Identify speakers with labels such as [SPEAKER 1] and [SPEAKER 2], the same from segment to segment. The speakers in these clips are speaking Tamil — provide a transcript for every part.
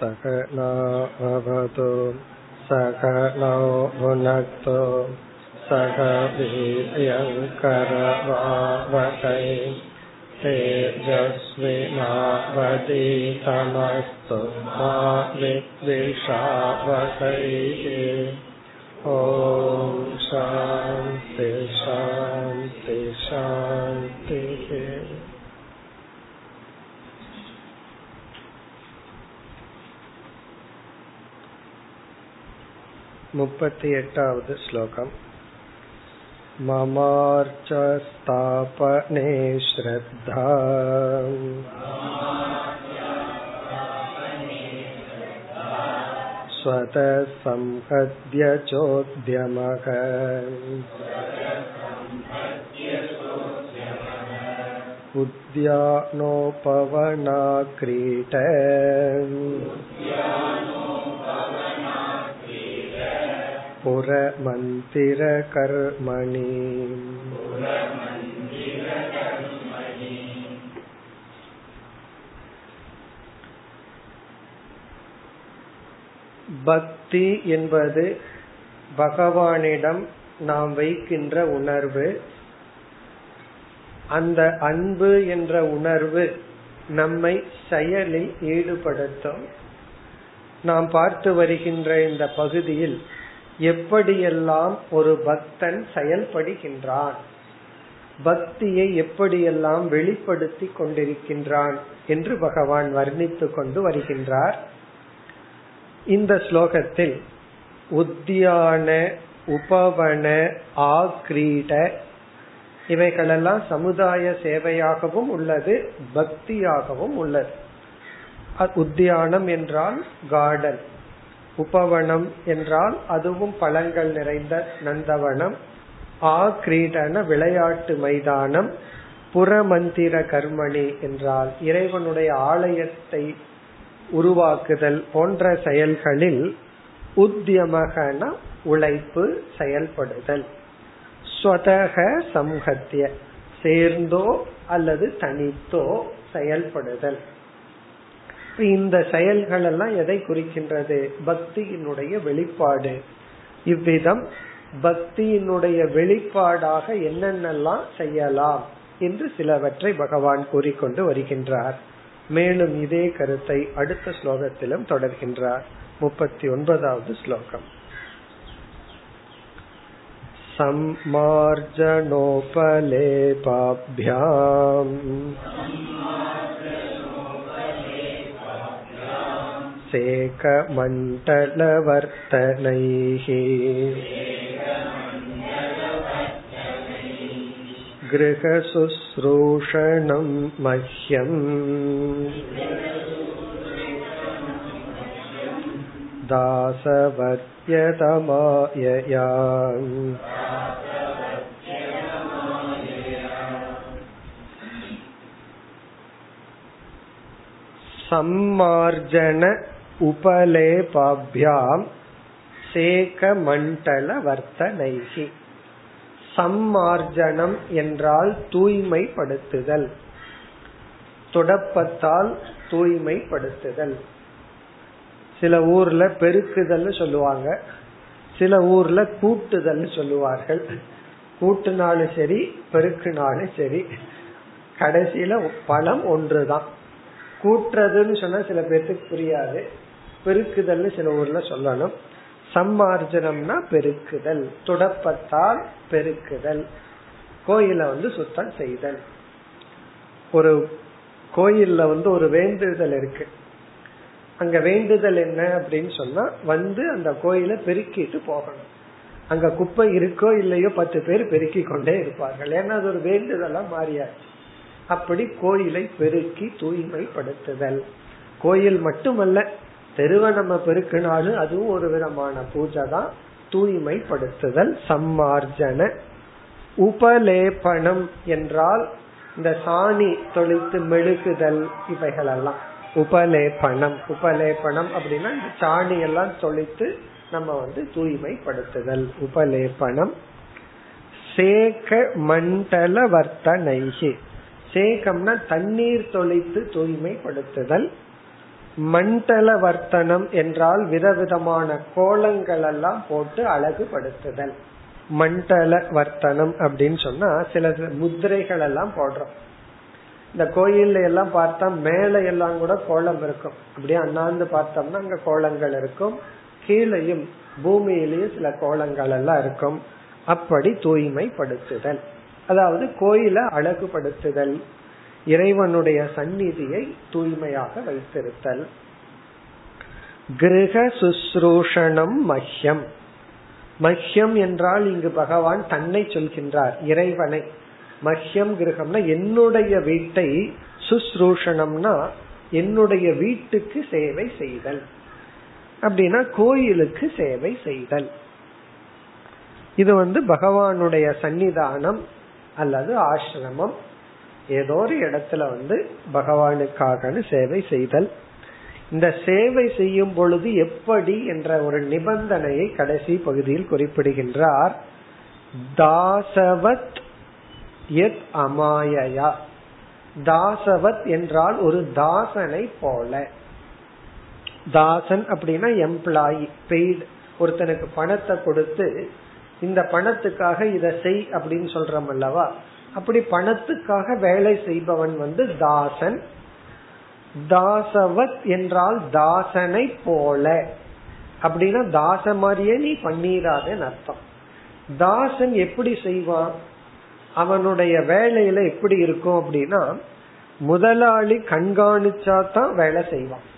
[SPEAKER 1] सकनावतु सकनौ भुनक्तु सक वीर्यङ्करवावकै तेजस्विनावतीतमस्तु मा विद्विषावकैः ॐ शान्ति शान्ति शान्तिः मुपति एटावद् श्लोकम् ममार्चस्तापने श्रद्धा स्वतः संहद्य चोद्यमः उद्यानोपवनाक्रीट पुरमन्दिरकर्मणि பக்தி என்பது பகவானிடம் நாம் வைக்கின்ற உணர்வு அந்த அன்பு என்ற உணர்வு நம்மை செயலில் ஈடுபடுத்தும் நாம் பார்த்து வருகின்ற இந்த பகுதியில் எப்படியெல்லாம் ஒரு பக்தன் செயல்படுகின்றான் பக்தியை எப்படியெல்லாம் வெளிப்படுத்தி கொண்டிருக்கின்றான் என்று பகவான் வர்ணித்துக் கொண்டு வருகின்றார். இந்த ஸ்லோகத்தில் உத்தியான உபவன ஆக்ரீட இவைகளெல்லாம் சமுதாய சேவையாகவும் உள்ளது பக்தியாகவும் உள்ளது. உத்தியானம் என்றால் கார்டன் உபவனம் என்றால் அதுவும் பழங்கள் நிறைந்த நந்தவனம். ஆ கிரீடன விளையாட்டு மைதானம். புறமந்திர கர்மணி என்றால் இறைவனுடைய ஆலயத்தை உருவாக்குதல் போன்ற செயல்களில் உத்தியமகன உழைப்பு செயல்படுதல். ஸ்வதக சம்ஹத்திய சேர்ந்தோ அல்லது தனித்தோ செயல்படுதல். இந்த செயல்கள் எல்லாம் எதை குறிக்கின்றது பக்தியினுடைய வெளிப்பாடு இவ்விதம் பக்தியினுடைய வெளிப்பாடாக என்னென்னலாம் செய்யலாம் என்று சிலவற்றை பகவான் கூறிக்கொண்டு வருகின்றார் மேலும் இதே கருத்தை அடுத்த ஸ்லோகத்திலும் தொடர்கின்றார் முப்பத்தி ஒன்பதாவது ஸ்லோகம் सम्मार्जनोपलेपाभ्याम् सेकमण्डलवर्तनैः गृहशुश्रूषणं मह्यम् दासवर्यतमायया சம்மார்ஜன உபலேபாபியாம் சேக மண்டல வர்த்தனைகி சம்மார்ஜனம் என்றால் தூய்மைப்படுத்துதல். துடப்பத்தால் தூய்மைப்படுத்துதல். சில ஊர்ல பெருக்குதல் சொல்லுவாங்க. சில ஊர்ல கூட்டுதல் சொல்லுவார்கள். கூட்டுனாலும் சரி பெருக்குனாலும் சரி கடைசியில பலம் ஒன்றுதான். கூட்டுறதுன்னு சொன்னா சில பேர்த்துக்கு புரியாது. பெருக்குதல்னு சில ஊர்ல சொல்லணும். சம்மார்ஜனம்னா பெருக்குதல். துடப்பத்தால் பெருக்குதல். கோயில வந்து சுத்தம் செய்தல். ஒரு கோயில்ல வந்து ஒரு வேண்டுதல் இருக்கு. அங்க வேண்டுதல் என்ன அப்படின்னு சொன்னா வந்து அந்த கோயிலை பெருக்கிட்டு போகணும். அங்க குப்பை இருக்கோ இல்லையோ பத்து பேர் பெருக்கி கொண்டே இருப்பார்கள். ஏன்னா அது ஒரு வேண்டுதலா மாறியாச்சு. அப்படி கோயிலை பெருக்கி தூய்மைப்படுத்துதல். கோயில் மட்டுமல்ல தெருவை நம்ம பெருக்கினாலும் அதுவும் ஒரு விதமான பூஜை தான் தூய்மைப்படுத்துதல் சம்மார்ஜன உபலேபனம் என்றால் இந்த சாணி தொழித்து மெழுகுதல் இவைகளெல்லாம். உபலேபனம் உபலேபனம் அப்படின்னா இந்த சாணி எல்லாம் தொழித்து நம்ம வந்து தூய்மைப்படுத்துதல் உபலேபனம். சேக மண்டல வர்த்தனைகி. சேகம்னா தண்ணீர் தொழித்து தூய்மைப்படுத்துதல். மண்டல வர்த்தனம் என்றால் விதவிதமான கோலங்கள் எல்லாம் போட்டு அழகுபடுத்துதல். மண்டல வர்த்தனம் அப்படின்னு சொன்னா சில முத்திரைகள் எல்லாம் போடுறோம். இந்த கோயில்ல எல்லாம் பார்த்தா மேல எல்லாம் கூட கோலம் இருக்கும். அப்படியே அண்ணாந்து பார்த்தோம்னா அங்க கோலங்கள் இருக்கும். கீழையும் பூமியிலேயும் சில கோலங்கள் எல்லாம் இருக்கும். அப்படி தூய்மைப்படுத்துதல். அதாவது கோயில அழகுபடுத்துதல். இறைவனுடைய சந்நிதியை தூய்மையாக வைத்திருத்தல். கிரக சுஸ்ரூஷணம் மஹ்யம். மஹ்யம் என்றால் இங்கு பகவான் தன்னை சொல்கின்றார் இறைவனை. மஹ்யம் கிரகம்னா என்னுடைய வீட்டை சுஸ்ரூஷணம்னா என்னுடைய வீட்டுக்கு சேவை செய்தல். அப்படின்னா கோயிலுக்கு சேவை செய்தல். இது வந்து பகவானுடைய சன்னிதானம் அல்லது ஆசிரமம். ஏதோ ஒரு இடத்துல வந்து பகவானுக்காக சேவை செய்தல். இந்த சேவை செய்யும் பொழுது எப்படி என்ற ஒரு நிபந்தனையை கடைசி பகுதியில் குறிப்பிடுகின்றார். தாசவத் எத் அமாயயா. தாசவத் என்றால் ஒரு தாசனை போல. தாசன் அப்படின்னா எம்ப்ளாயி பெய்டு ஒருத்தனுக்கு பணத்தை கொடுத்து இந்த பணத்துக்காக இதை செய் அப்படின்னு சொல்றோம் அல்லவா? அப்படி பணத்துக்காக வேலை செய்பவன் வந்து தாசன். தாசவத் என்றால் தாசனை போல. அப்படின்னா தாச மாதிரியே நீ பண்ணிடாதன்னு அர்த்தம். தாசன் எப்படி செய்வான்? அவனுடைய வேலையில எப்படி இருக்கும் அப்படின்னா முதலாளி கண்காணிச்சா தான் வேலை செய்வான்.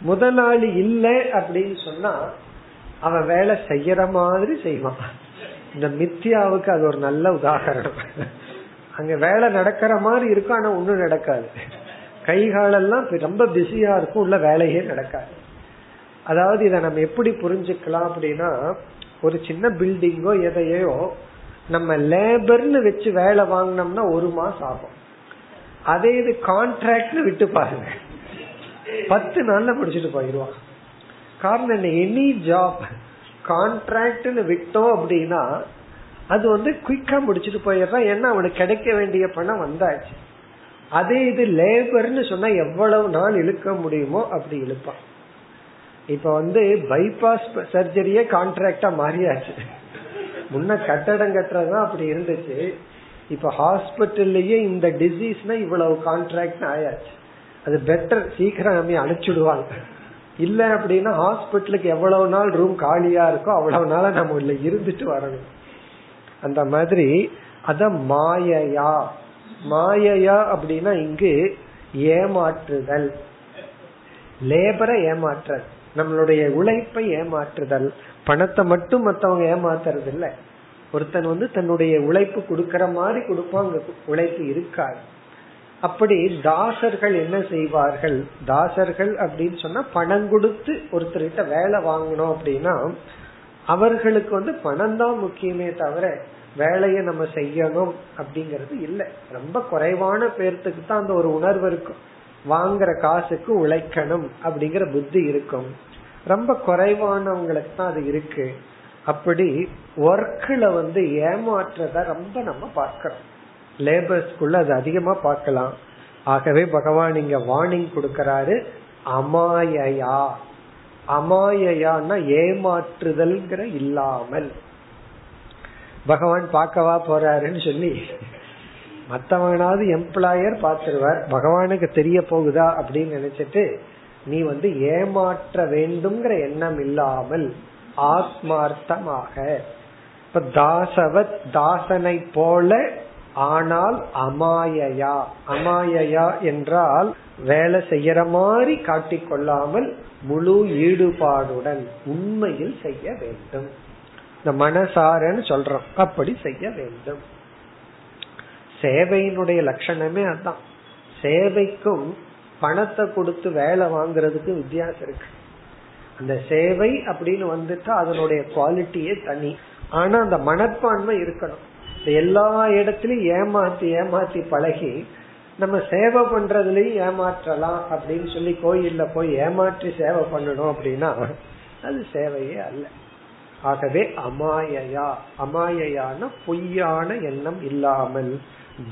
[SPEAKER 1] முதலாளி இல்லை அப்படின்னு சொன்னா அவன் வேலை செய்யற மாதிரி செய்வான். இந்த மித்தியாவுக்கு அது ஒரு நல்ல உதாகரணம் அங்க வேலை நடக்கிற மாதிரி இருக்கும் ஆனா ஒண்ணும் நடக்காது. கை காலெல்லாம் ரொம்ப பிஸியா இருக்கும் உள்ள வேலையே நடக்காது. அதாவது இதை நம்ம எப்படி புரிஞ்சுக்கலாம் அப்படின்னா ஒரு சின்ன பில்டிங்கோ எதையோ நம்ம லேபர்னு வச்சு வேலை வாங்கினோம்னா ஒரு மாசம் ஆகும். அதே இது கான்ட்ராக்ட்னு விட்டு பாருங்க. பத்து நாள்ல முடிச்சுட்டு போயிடுவான். காரணம் என்ன? எனி ஜாப் கான்ட்ராக்ட்னு விட்டோம் அப்படின்னா அது வந்து குயிக்கா முடிச்சுட்டு போயிடுறான் ஏன்னா அவனுக்கு கிடைக்க வேண்டிய பணம் வந்தாச்சு. அதே இது லேபர்னு சொன்னா எவ்வளவு நாள் இழுக்க முடியுமோ அப்படி இழுப்பான். இப்ப வந்து பைபாஸ் சர்ஜரியே கான்ட்ராக்டா மாறியாச்சு. முன்ன கட்டடம் கட்டுறதுதான் அப்படி இருந்துச்சு. இப்ப ஹாஸ்பிட்டல்லயே இந்த டிசீஸ்னா இவ்வளவு கான்ட்ராக்ட் ஆயாச்சு. அது பெட்டர் சீக்கிரம் நம்ம அனுப்பிச்சுடுவாங்க இல்ல அப்படின்னா ஹாஸ்பிட்டலுக்கு எவ்வளவு நாள் ரூம் காலியா இருக்கோ அவ்வளவு நாள நம்ம உள்ள இருந்துட்டு வரணும். அந்த மாதிரி அத மாயையா? மாயையா அப்படின்னா இங்கு ஏமாற்றுதல். லேபரை ஏமாற்றல். நம்மளுடைய உழைப்பை ஏமாற்றுதல். பணத்தை மட்டும் மத்தவங்க ஏமாத்துறது இல்ல ஒருத்தன் வந்து தன்னுடைய உழைப்பு கொடுக்கற மாதிரி கொடுப்பாங்க. உழைப்பு இருக்காது. அப்படி தாசர்கள் என்ன செய்வார்கள்? தாசர்கள் அப்படின்னு சொன்னா பணம் கொடுத்து ஒருத்தர்கிட்ட வேலை வாங்கணும் அப்படின்னா அவர்களுக்கு வந்து பணம் தான் முக்கியமே தவிர வேலையை நம்ம செய்யணும் அப்படிங்கறது இல்லை. ரொம்ப குறைவான பேர்த்துக்கு தான் அந்த ஒரு உணர்வு இருக்கும். வாங்குற காசுக்கு உழைக்கணும் அப்படிங்கிற புத்தி இருக்கும். ரொம்ப குறைவானவங்களுக்கு தான் அது இருக்கு. அப்படி ஒர்க்ல வந்து ஏமாற்றத ரொம்ப நம்ம பார்க்கிறோம். லேபர்ஸ்குள்ள அது அதிகமா பார்க்கலாம். ஆகவே பகவான் இங்க வார்னிங் கொடுக்கறாரு அமாயயா. அமாயயான்னா ஏமாற்றுதல்ங்கிற இல்லாமல். பகவான் பார்க்கவா போறாருன்னு சொல்லி மத்தவனாவது எம்ப்ளாயர் பார்த்துருவார். பகவானுக்கு தெரிய போகுதா அப்படின்னு நினைச்சிட்டு நீ வந்து ஏமாற்ற வேண்டும்ங்கிற எண்ணம் இல்லாமல் ஆத்மார்த்தமாக. இப்ப தாசவத் தாசனை போல ஆனால் அமாயயா. அமாயையா என்றால் வேலை செய்யற மாதிரி காட்டிக்கொள்ளாமல் முழு ஈடுபாடுடன் உண்மையில் செய்ய வேண்டும். இந்த மனசாரன்னு சொல்றோம். அப்படி செய்ய வேண்டும். சேவையினுடைய லட்சணமே அதான். சேவைக்கும் பணத்தை கொடுத்து வேலை வாங்குறதுக்கு வித்தியாசம் இருக்கு. அந்த சேவை அப்படின்னு வந்துட்டா அதனுடைய குவாலிட்டியே தனி. ஆனா அந்த மனப்பான்மை இருக்கணும். எல்லா இடத்துலயும் ஏமாத்தி ஏமாத்தி பழகி நம்ம சேவை பண்றதுலயும் ஏமாற்றலாம் அப்படின்னு சொல்லி கோயில்ல போய் ஏமாற்றி சேவை பண்ணணும் அப்படின்னா அது சேவையே அல்ல. ஆகவே அமாயயா. அமாயையான பொய்யான எண்ணம் இல்லாமல்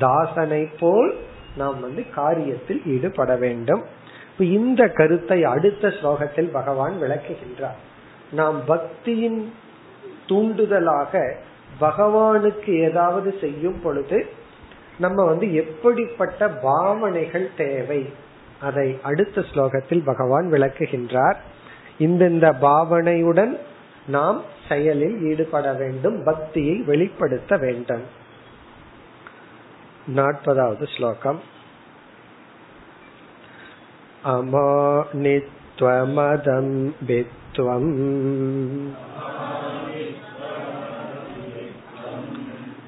[SPEAKER 1] தாசனை போல் நாம் வந்து காரியத்தில் ஈடுபட வேண்டும். இந்த கருத்தை அடுத்த ஸ்லோகத்தில் பகவான் விளக்குகின்றார். நாம் பக்தியின் தூண்டுதலாக பகவானுக்கு ஏதாவது செய்யும் பொழுது நம்ம வந்து எப்படிப்பட்ட பாவனைகள் தேவை அதை அடுத்த ஸ்லோகத்தில் பகவான் விளக்குகின்றார் இந்தந்த பாவனையுடன் நாம் செயலில் ஈடுபட வேண்டும் பக்தியை வெளிப்படுத்த வேண்டும் நாற்பதாவது ஸ்லோகம் अमानित्वमदं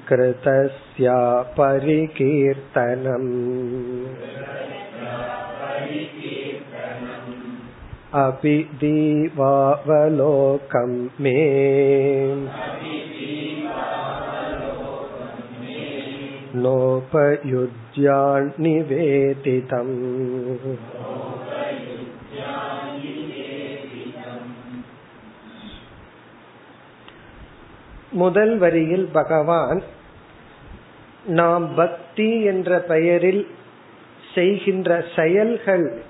[SPEAKER 1] कृतस्य परिकीर्तनम् अपि दीवावलोकं मे नोपयुज्यान्निवेदितम् முதல் வரியில் பகவான் நாம் பக்தி என்ற பெயரில் செய்கின்ற செயல்கள்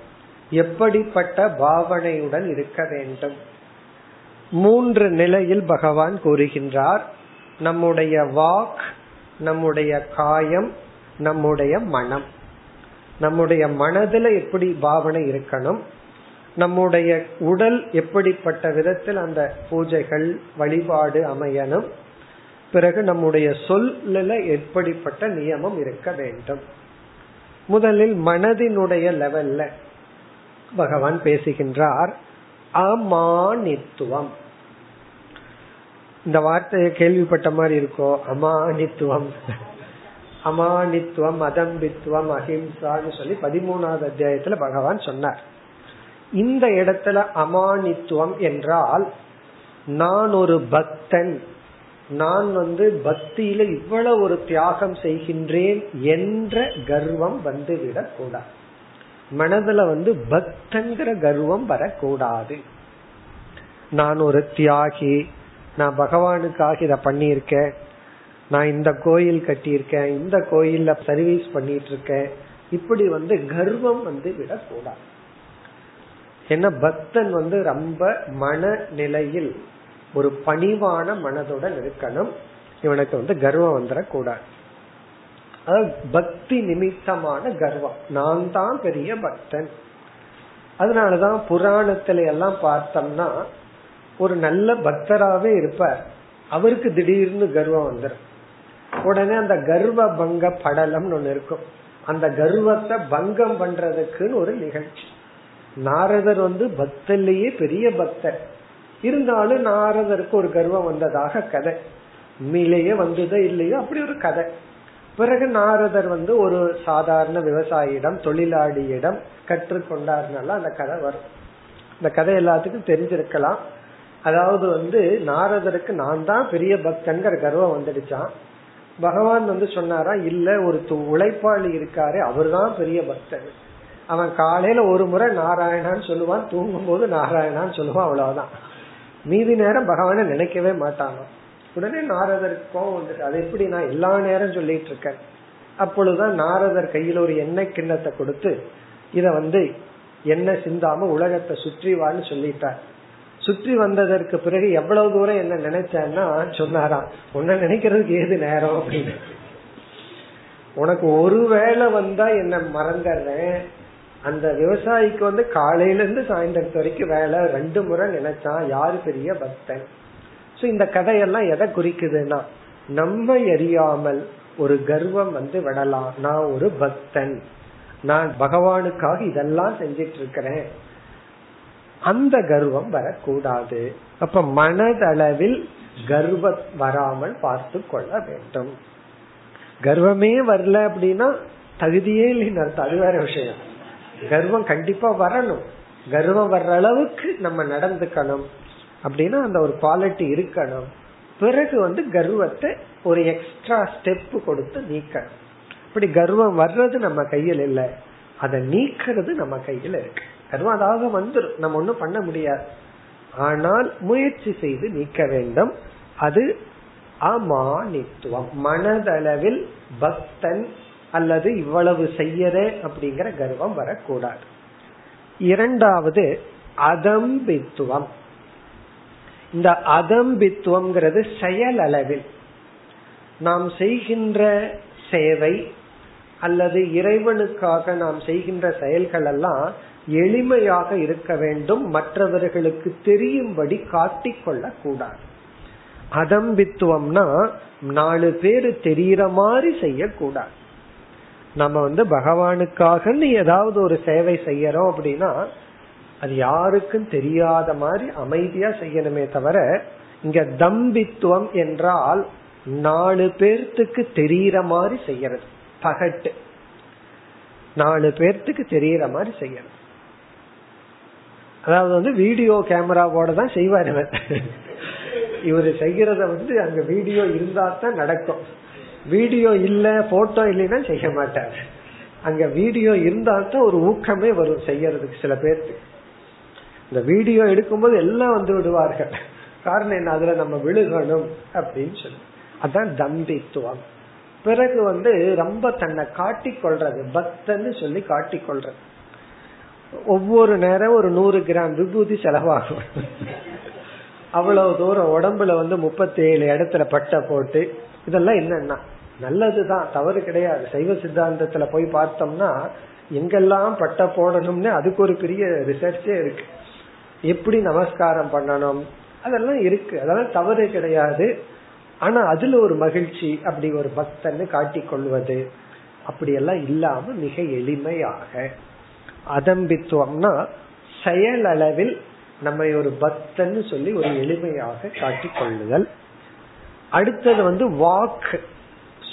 [SPEAKER 1] எப்படிப்பட்ட பாவனையுடன் இருக்க வேண்டும்? மூன்று நிலையில் பகவான் கூறுகின்றார். நம்முடைய வாக் நம்முடைய காயம் நம்முடைய மனம். நம்முடைய மனதில் எப்படி பாவனை இருக்கணும்? நம்முடைய உடல் எப்படிப்பட்ட விதத்தில் அந்த பூஜைகள் வழிபாடு அமையணும்? பிறகு நம்முடைய சொல்ல எப்படிப்பட்ட நியமம் இருக்க வேண்டும். முதலில் மனதினுடைய லெவல்ல பகவான் பேசுகின்றார் அமானித்துவம். இந்த வார்த்தையை கேள்விப்பட்ட மாதிரி இருக்கோ? அமானித்துவம். அமானித்துவம் அதம்பித்துவம் அஹிம்சான்னு சொல்லி பதிமூணாவது அத்தியாயத்துல பகவான் சொன்னார். இந்த இடத்துல அமானித்துவம் என்றால் நான் ஒரு பக்தன் நான் வந்து பக்தியில இவ்வளவு ஒரு தியாகம் செய்கின்றேன் என்ற கர்வம் வந்துவிடக் கூடாது. மனதுல வந்து பக்தங்கிற கர்வம் வரக்கூடாது. நான் ஒரு தியாகி நான் பகவானுக்காக இதை பண்ணியிருக்கேன் நான் இந்த கோயில் கட்டியிருக்கேன் இந்த கோயில்ல சர்வீஸ் பண்ணிட்டு இருக்கேன் இப்படி வந்து கர்வம் வந்து விடக்கூடாது ஏன்னா பக்தன் வந்து ரொம்ப மன நிலையில் ஒரு பணிவான மனதுடன் இருக்கணும் இவனுக்கு வந்து கர்வம் வந்துடக்கூடாது அதாவது பக்தி நிமித்தமான கர்வம். நான் தான் பெரிய பக்தன். அதனாலதான் புராணத்துல எல்லாம் பார்த்தோம்னா ஒரு நல்ல பக்தராவே இருப்பார். அவருக்கு திடீர்னு கர்வம் வந்துடும் உடனே அந்த கர்வ பங்க படலம்னு ஒண்ணு இருக்கும். அந்த கர்வத்தை பங்கம் பண்றதுக்குன்னு ஒரு நிகழ்ச்சி. நாரதர் வந்து பக்தர்லயே பெரிய பக்தர். இருந்தாலும் நாரதருக்கு ஒரு கர்வம் வந்ததாக கதை. உண்மையிலேயே வந்ததோ இல்லையோ அப்படி ஒரு கதை. பிறகு நாரதர் வந்து ஒரு சாதாரண விவசாயியிடம் தொழிலாளியிடம் கற்றுக்கொண்டார்னால அந்த கதை வரும். இந்த கதை எல்லாத்துக்கும் தெரிஞ்சிருக்கலாம். அதாவது வந்து நாரதருக்கு நான் தான் பெரிய பக்தன்கிற கர்வம் வந்துடுச்சான் பகவான் வந்து சொன்னாரா இல்ல ஒரு உழைப்பாளி இருக்காரு அவர் தான் பெரிய பக்தன். அவன் காலையில ஒரு முறை நாராயணான்னு சொல்லுவான் தூங்கும் போது நாராயணான்னு சொல்லுவான் அவ்வளவுதான். மீதி நேரம் பகவான நினைக்கவே மாட்டாங்க. உடனே நாரதருக்கு கோவம் வந்துட்டு அது எப்படி நான் எல்லா நேரம் சொல்லிட்டு இருக்கேன்? அப்பொழுதுதான் நாரதர் கையில் ஒரு எண்ணெய் கிண்ணத்தை கொடுத்து இத வந்து எண்ணெய் சிந்தாம உலகத்தை சுற்றி வான்னு சொல்லிட்டார். சுற்றி வந்ததற்கு பிறகு எவ்வளவு தூரம் என்ன நினைச்சேன்னா சொன்னாராம் உன்ன நினைக்கிறதுக்கு ஏது நேரம்? அப்படின்னு. உனக்கு ஒரு வேளை வந்தா என்ன மறந்துடுறேன். அந்த விவசாயிக்கு வந்து காலையில இருந்து சாயந்தரத்து வரைக்கும் வேலை ரெண்டு முறை நினைச்சான் யாரு பெரிய பக்தன்? சோ இந்த கதையெல்லாம் எதை குறிக்குதுன்னா நம்ம எரியாமல் ஒரு கர்வம் வந்து விடலாம். நான் ஒரு பக்தன். நான் பகவானுக்காக இதெல்லாம் செஞ்சிட்டு இருக்கிறேன் அந்த கர்வம் வரக்கூடாது. அப்ப மனதளவில் கர்வம் வராமல் பார்த்து கொள்ள வேண்டும். கர்வமே வரல அப்படின்னா தகுதியே இல்லைன்னு அது வேற விஷயம். கர்வம் கண்டிப்பா வரணும். கர்வம் வர்ற அளவுக்கு நம்ம நடந்துக்கணும். அப்படின்னா அந்த ஒரு குவாலிட்டி இருக்கணும். பிறகு வந்து கர்வத்தை ஒரு எக்ஸ்ட்ரா ஸ்டெப் கொடுத்து நீக்கணும். இப்படி கர்வம் வர்றது நம்ம கையில் இல்லை. அதை நீக்கிறது நம்ம கையில் இருக்கு. கர்வம் அதாக வந்துடும் நம்ம ஒன்றும் பண்ண முடியாது. ஆனால் முயற்சி செய்து நீக்க வேண்டும். அது அமானித்துவம். மனதளவில் பக்தன் அல்லது இவ்வளவு செய்யற அப்படிங்கிற கர்வம் வரக்கூடாது. இரண்டாவது அதம்பித்துவம். இந்த அதம்பித்துவம்ங்கிறது செயல் அளவில். நாம் செய்கின்ற சேவை அல்லது இறைவனுக்காக நாம் செய்கின்ற செயல்கள் எல்லாம் எளிமையாக இருக்க வேண்டும் மற்றவர்களுக்கு தெரியும்படி காட்டிக்கொள்ள கூடாது அதம்பித்துவம்னா நாலு பேர் தெரியற மாதிரி செய்யக்கூடாது. நம்ம வந்து பகவானுக்காக ஏதாவது ஒரு சேவை செய்யறோம் அப்படின்னா அது யாருக்கும் தெரியாத மாதிரி அமைதியா செய்யணுமே தவிர இங்க தம்பித்துவம் என்றால் நாலு பேர்த்துக்கு தெரியற மாதிரி செய்யறது. பகட்டு. நாலு பேர்த்துக்கு தெரியற மாதிரி செய்யறது. அதாவது வந்து வீடியோ கேமராவோட தான் செய்வார் இவர். இவர் செய்யறத வந்து அங்க வீடியோ இருந்தா தான் நடக்கும். வீடியோ இல்ல போட்டோ இல்லைன்னா செய்ய மாட்டார். அங்க வீடியோ இருந்தா தான் ஒரு ஊக்கமே வரும் செய்யறதுக்கு சில பேருக்கு. இந்த வீடியோ எடுக்கும்போது எல்லாம் வந்து விடுவார்கள். காரணம் என்ன? அதுல நம்ம விழுகணும் அப்படின்னு சொல்லி. அதான் தம்பித்துவம் பிறகு வந்து ரொம்ப தன்னை காட்டிக்கொள்றது பக்தன்னு சொல்லி காட்டிக்கொள்றது. ஒவ்வொரு நேரம் ஒரு நூறு கிராம் விபூதி செலவாகும். அவ்வளவு தூரம் உடம்புல வந்து முப்பத்தி ஏழு இடத்துல பட்டை போட்டு இதெல்லாம் என்னன்னா நல்லதுதான் தவறு கிடையாது. சைவ சித்தாந்தத்துல போய் பார்த்தோம்னா எங்கெல்லாம் பட்டை போடணும்னு அதுக்கு ஒரு பெரிய ரிசர்ச்சே இருக்கு. எப்படி நமஸ்காரம் பண்ணணும்? அதெல்லாம் இருக்கு. அதெல்லாம் தவறு கிடையாது. ஆனா அதுல ஒரு மகிழ்ச்சி அப்படி ஒரு பக்தன்னு காட்டிக் கொள்வது அப்படியெல்லாம் இல்லாம மிக எளிமையாக. அதம்பித்துவம்னா செயலளவில் நம்ம ஒரு பக்தன்னு சொல்லி ஒரு எளிமையாக காட்டிக் கொள்ளுதல். அடுத்தது வந்து வாக்கு.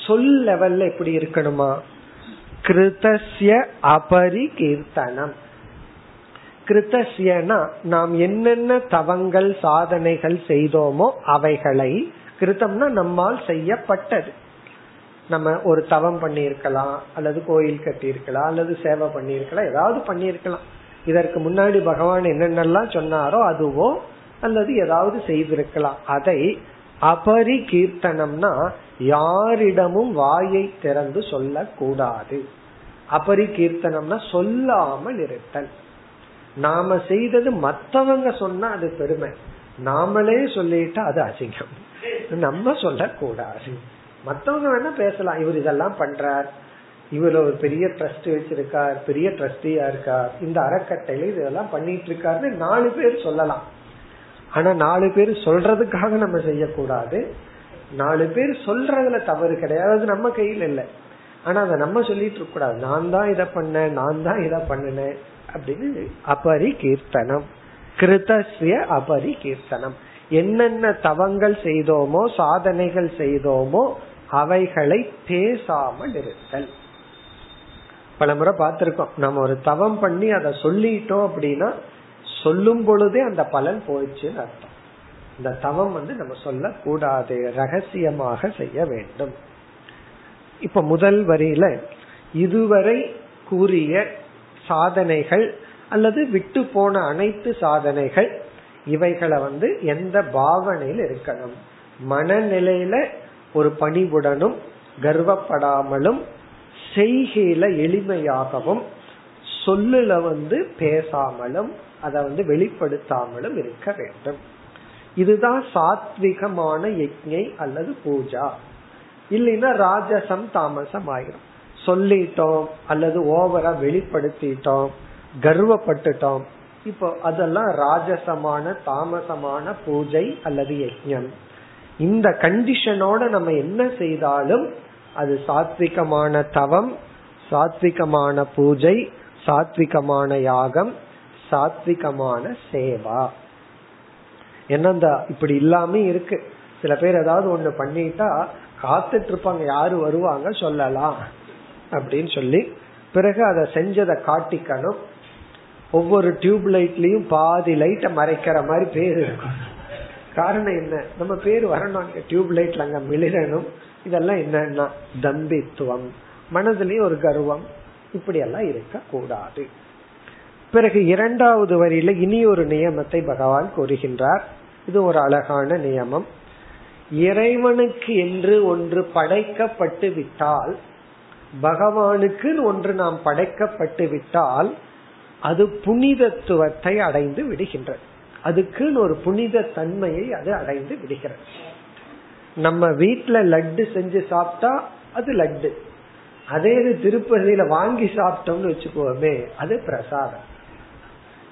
[SPEAKER 1] சொல் லெவல்ல எப்படி இருக்கணுமா? கிருதஸ்ய அபரிகீர்த்தனம். கிருத்தசியனா நாம் என்னென்ன தவங்கள் சாதனைகள் செய்தோமோ அவைகளை கிருத்தம்னா நம்மால் செய்யப்பட்டது. நம்ம ஒரு தவம் பண்ணியிருக்கலாம் அல்லது கோயில் கட்டியிருக்கலாம் அல்லது சேவை பண்ணியிருக்கலாம் ஏதாவது பண்ணியிருக்கலாம். இதற்கு முன்னாடி பகவான் என்னென்னலாம் சொன்னாரோ அதுவோ அல்லது ஏதாவது செய்திருக்கலாம். அதை அபரி கீர்த்தனம்னா யாரிடமும் வாயை திறந்து சொல்லக்கூடாது. அபரி கீர்த்தனம்னா சொல்லாமல் இருத்தல். நாம செய்தது மத்தவங்க சொன்னா அது பெருமை. நாமளே சொல்லிட்டா அது அசிங்கம். நம்ம சொல்லக்கூடாது. மத்தவங்க வேணா பேசலாம். இவர் இதெல்லாம் பண்றார். இவர் ஒரு பெரிய ட்ரஸ்ட் வச்சிருக்கார் பெரிய ட்ரஸ்டியா இருக்கார். இந்த அறக்கட்டையில இதெல்லாம் பண்ணிட்டு இருக்காருன்னு நாலு பேர் சொல்லலாம். ஆனா நாலு பேர் சொல்றதுக்காக நம்ம செய்யக்கூடாது. நாலு பேர் சொல்றதுல தவறு கிடையாது. நம்ம கையில் இல்லை. ஆனா அதை நம்ம சொல்லிட்டு இருக்க கூடாது. நான் தான் இதை பண்ணேன் நான் தான் இதை பண்ணினேன் அப்படின்னு அபரி கீர்த்தனம் கிருதஸ்ய அபரி கீர்த்தனம் என்னென்ன தவங்கள் செய்தோமோ சாதனைகள் செய்தோமோ அவைகளை பேசாமல் இருத்தல். பல முறை பார்த்திருக்கோம். நம்ம ஒரு தவம் பண்ணி அதை சொல்லிட்டோம் அப்படின்னா சொல்லும் பொழுதே அந்த பலன் போயிடுச்சுன்னு அர்த்தம். இந்த தவம் வந்து நம்ம சொல்ல கூடாது ரகசியமாக செய்ய வேண்டும். இப்ப முதல் வரியில இதுவரை கூறிய சாதனைகள் அல்லது விட்டு போன அனைத்து சாதனைகள் இவைகளை வந்து எந்த பாவனையில் இருக்கணும்? மனநிலையில ஒரு பணிவுடனும் கர்வப்படாமலும் செய்கையில எளிமையாகவும் சொல்லுல வந்து பேசாமலும் அதை வந்து வெளிப்படுத்தாமலும் இருக்க வேண்டும். இதுதான் சாத்விகமான யஜ்ஞை அல்லது பூஜா. இல்லைன்னா ராஜசம் தாமசம் ஆயிரும். சொல்லிட்டோம் அல்லது ஓவரா வெளிப்படுத்திட்டோம் கர்வப்பட்டுட்டோம். இப்போ அதெல்லாம் ராஜசமான தாமசமான பூஜை அல்லது யஜ்யம் இந்த கண்டிஷனோட நம்ம என்ன செய்தாலும் அது சாத்விகமான தவம் சாத்விகமான பூஜை சாத்விகமான யாகம் சாத்விகமான சேவா. என்னந்தா இப்படி இல்லாம இருக்கு. சில பேர் ஏதாவது ஒண்ணு பண்ணிட்டா காத்துட்டு இருப்பாங்க. யாரு வருவாங்க சொல்லலாம். அப்படின்னு சொல்லி பிறகு அதை செஞ்சதை காட்டிக்கணும். ஒவ்வொரு டியூப் லைட்லயும் பாதி லைட்டை மறைக்கிற மாதிரி பேர் இருக்கும். காரணம் என்ன? நம்ம பேர் வரணும் டியூப் லைட்ல அங்க மிளிரணும். இதெல்லாம் என்னன்னா தம்பித்துவம். மனதிலயும் ஒரு கர்வம். இப்படி எல்லாம் இருக்க கூடாது பிறகு இரண்டாவது வரியில இனி ஒரு நியமத்தை பகவான் கூறுகின்றார். இது ஒரு அழகான நியமம். இறைவனுக்கு என்று ஒன்று படைக்கப்பட்டு விட்டால் பகவானுக்கு ஒன்று நாம் படைக்கப்பட்டு விட்டால் அது புனிதத்துவத்தை அடைந்து விடுகின்றது. அதுக்குன்னு ஒரு புனித தன்மையை அது அடைந்து விடுகிறது. நம்ம வீட்டுல லட்டு செஞ்சு சாப்பிட்டா அது லட்டு. அதே இது திருப்பதியில வாங்கி சாப்பிட்டோம்னு வச்சுக்கோமே அது பிரசாதம்.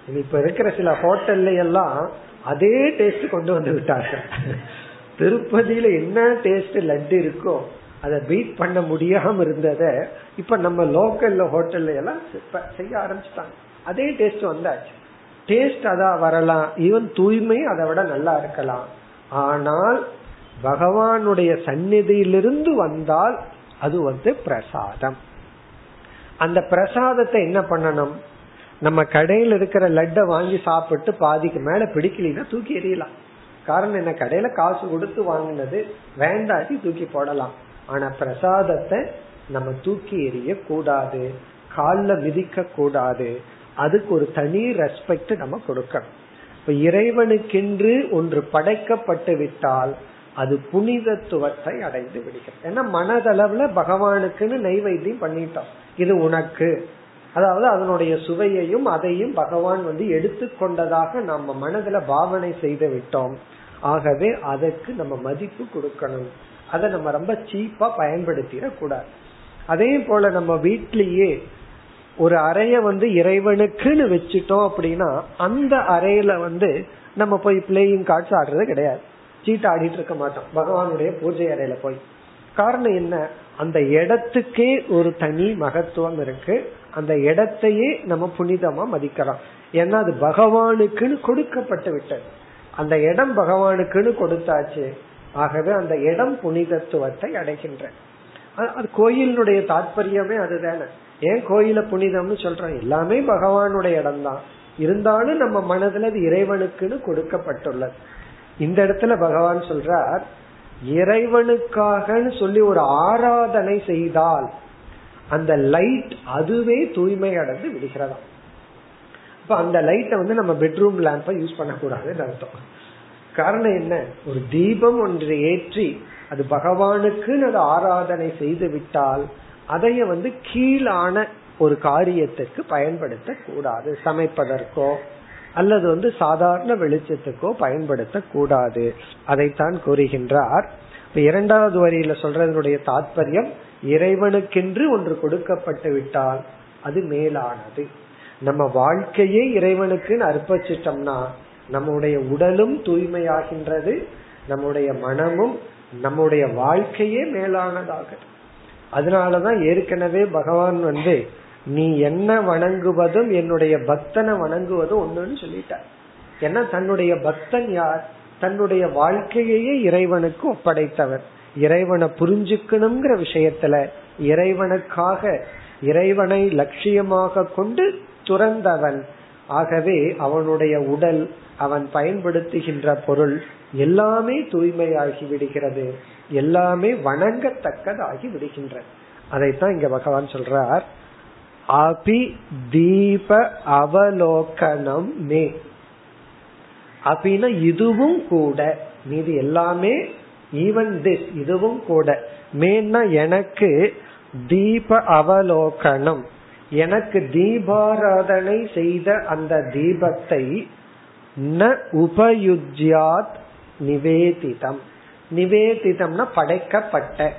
[SPEAKER 1] இப்ப இருக்கிற சில ஹோட்டல்ல எல்லாம் அதே டேஸ்ட் கொண்டு வந்து விட்டார்கள் திருப்பதியில என்ன டேஸ்ட் லட்டு இருக்கோ அதை பீட் பண்ண முடியாம இருந்தத இப்ப நம்ம லோக்கல்ல ஹோட்டல்ல எல்லாம் செய்ய ஆரம்பிச்சிட்டாங்க. அதே டேஸ்ட் வந்தாச்சு. டேஸ்ட் அதான் வரலாம். ஈவன் தூய்மை அதை விட நல்லா இருக்கலாம். ஆனால் பகவானுடைய சந்நிதியிலிருந்து வந்தால் அது வந்து பிரசாதம். அந்த பிரசாதத்தை என்ன பண்ணணும்? நம்ம கடையில் இருக்கிற லட்டை வாங்கி சாப்பிட்டு பாதிக்கு மேல பிடிக்கலன்னா தூக்கி எறியலாம். காரணம் என்ன? கடையில காசு கொடுத்து வாங்கினது வேண்டாட்டி தூக்கி போடலாம். ஆனா பிரசாதத்தை நம்ம தூக்கி எறிய கூடாது காலில் மிதிக்க கூடாது அதுக்கு ஒரு தனி ரெஸ்பெக்ட் நம்ம கொடுக்கணும். இப்ப இறைவனுக்கென்று ஒன்று படைக்கப்பட்டு விட்டால் அது புனிதத்துவத்தை அடைந்து விடுகிறது. ஏன்னா மனதளவுல பகவானுக்குன்னு நைவேத்தியம் பண்ணிட்டோம். இது உனக்கு. அதாவது அதனுடைய சுவையையும் அதையும் பகவான் வந்து எடுத்துக்கொண்டதாக நம்ம மனதுல பாவனை செய்து விட்டோம். ஆகவே அதற்கு நம்ம மதிப்பு கொடுக்கணும். அதை நம்ம ரொம்ப சீப்பா பயன்படுத்திட கூடாது. அதே போல நம்ம வீட்லயே ஒரு அறைய வந்து இறைவனுக்குன்னு வச்சுட்டோம் அப்படின்னா அந்த அறையில வந்து நம்ம போய் பிளேயிங் கார்ட்ஸ் ஆடுறது கிடையாது. சீட்டு ஆடிட்டு இருக்க மாட்டோம். பகவானுடைய பூஜை அறையில போய். காரணம் என்ன? அந்த இடத்துக்கே ஒரு தனி மகத்துவம் இருக்கு. அந்த இடத்தையே நம்ம புனிதமா மதிக்கலாம். ஏன்னா அது பகவானுக்குன்னு கொடுக்கப்பட்டு விட்டது. அந்த இடம் பகவானுக்குன்னு கொடுத்தாச்சு. ஆகவே அந்த இடம் புனிதத்துவத்தை அடைகின்ற. அது கோயிலினுடைய தாற்பயமே அதுதானே. ஏன் கோயில புனிதம்னு சொல்றோம் எல்லாமே பகவானுடைய இடம் தான் இருந்தாலும் நம்ம மனதுல அது இறைவனுக்குன்னு கொடுக்கப்பட்டுள்ளது. இந்த இடத்துல பகவான் சொல்றார் இறைவனுக்காக சொல்லி ஒரு ஆராதனை செய்தால் அந்த லைட் அதுவே தூய்மை அடைந்து விடுகிறதாம் இப்ப அந்த லைட்டை வந்து நம்ம பெட்ரூம் லேம்பை யூஸ் பண்ணக்கூடாதுன்னு அர்த்தம். காரணம் என்ன? ஒரு தீபம் ஒன்று ஏற்றி அது பகவானுக்கு அது ஆராதனை செய்து விட்டால் அதைய வந்து கீழான ஒரு காரியத்திற்கு பயன்படுத்த கூடாது சமைப்பதற்கோ அல்லது வந்து சாதாரண வெளிச்சத்துக்கோ பயன்படுத்த கூடாது அதைத்தான் கூறுகின்றார். இப்ப இரண்டாவது வரியில சொல்றதனுடைய தாற்பயம் இறைவனுக்கென்று ஒன்று கொடுக்கப்பட்டு விட்டால் அது மேலானது. நம்ம வாழ்க்கையே இறைவனுக்குன்னு அர்ப்பணிச்சிட்டோம்னா நம்முடைய உடலும் தூய்மையாகின்றது நம்முடைய மனமும் நம்முடைய வாழ்க்கையே மேலானதாக. அதனாலதான் ஏற்கனவே பகவான் வந்து நீ என்ன வணங்குவதும் என்னுடைய பக்தனை வணங்குவதும் ஒண்ணுன்னு சொல்லிட்டார். ஏன்னா தன்னுடைய பக்தன் யார்? தன்னுடைய வாழ்க்கையையே இறைவனுக்கு ஒப்படைத்தவர். இறைவனை புரிஞ்சுக்கணுங்கிற விஷயத்துல இறைவனுக்காக இறைவனை லட்சியமாக கொண்டு துறந்தவன். ஆகவே அவனுடைய உடல் அவன் பயன்படுத்துகின்ற பொருள் எல்லாமே தூய்மையாகி விடுகிறது. எல்லாமே வணங்கத்தக்கதாகி விடுகின்ற அதைத்தான் இங்க பகவான் சொல்றார். அபி தீப அவலோகனம் மே. அப்படின்னா இதுவும் கூட மீது எல்லாமே ஈவன் திஸ் இதுவும் கூட. மேன்னா எனக்கு தீப அவலோகனம். எனக்கு தீபாராதனை செய்த அந்த தீபத்தை ந உபயுஜ்யாத் நிவேதிதம். நிவேதிதம்னா படைக்கப்பட்ட.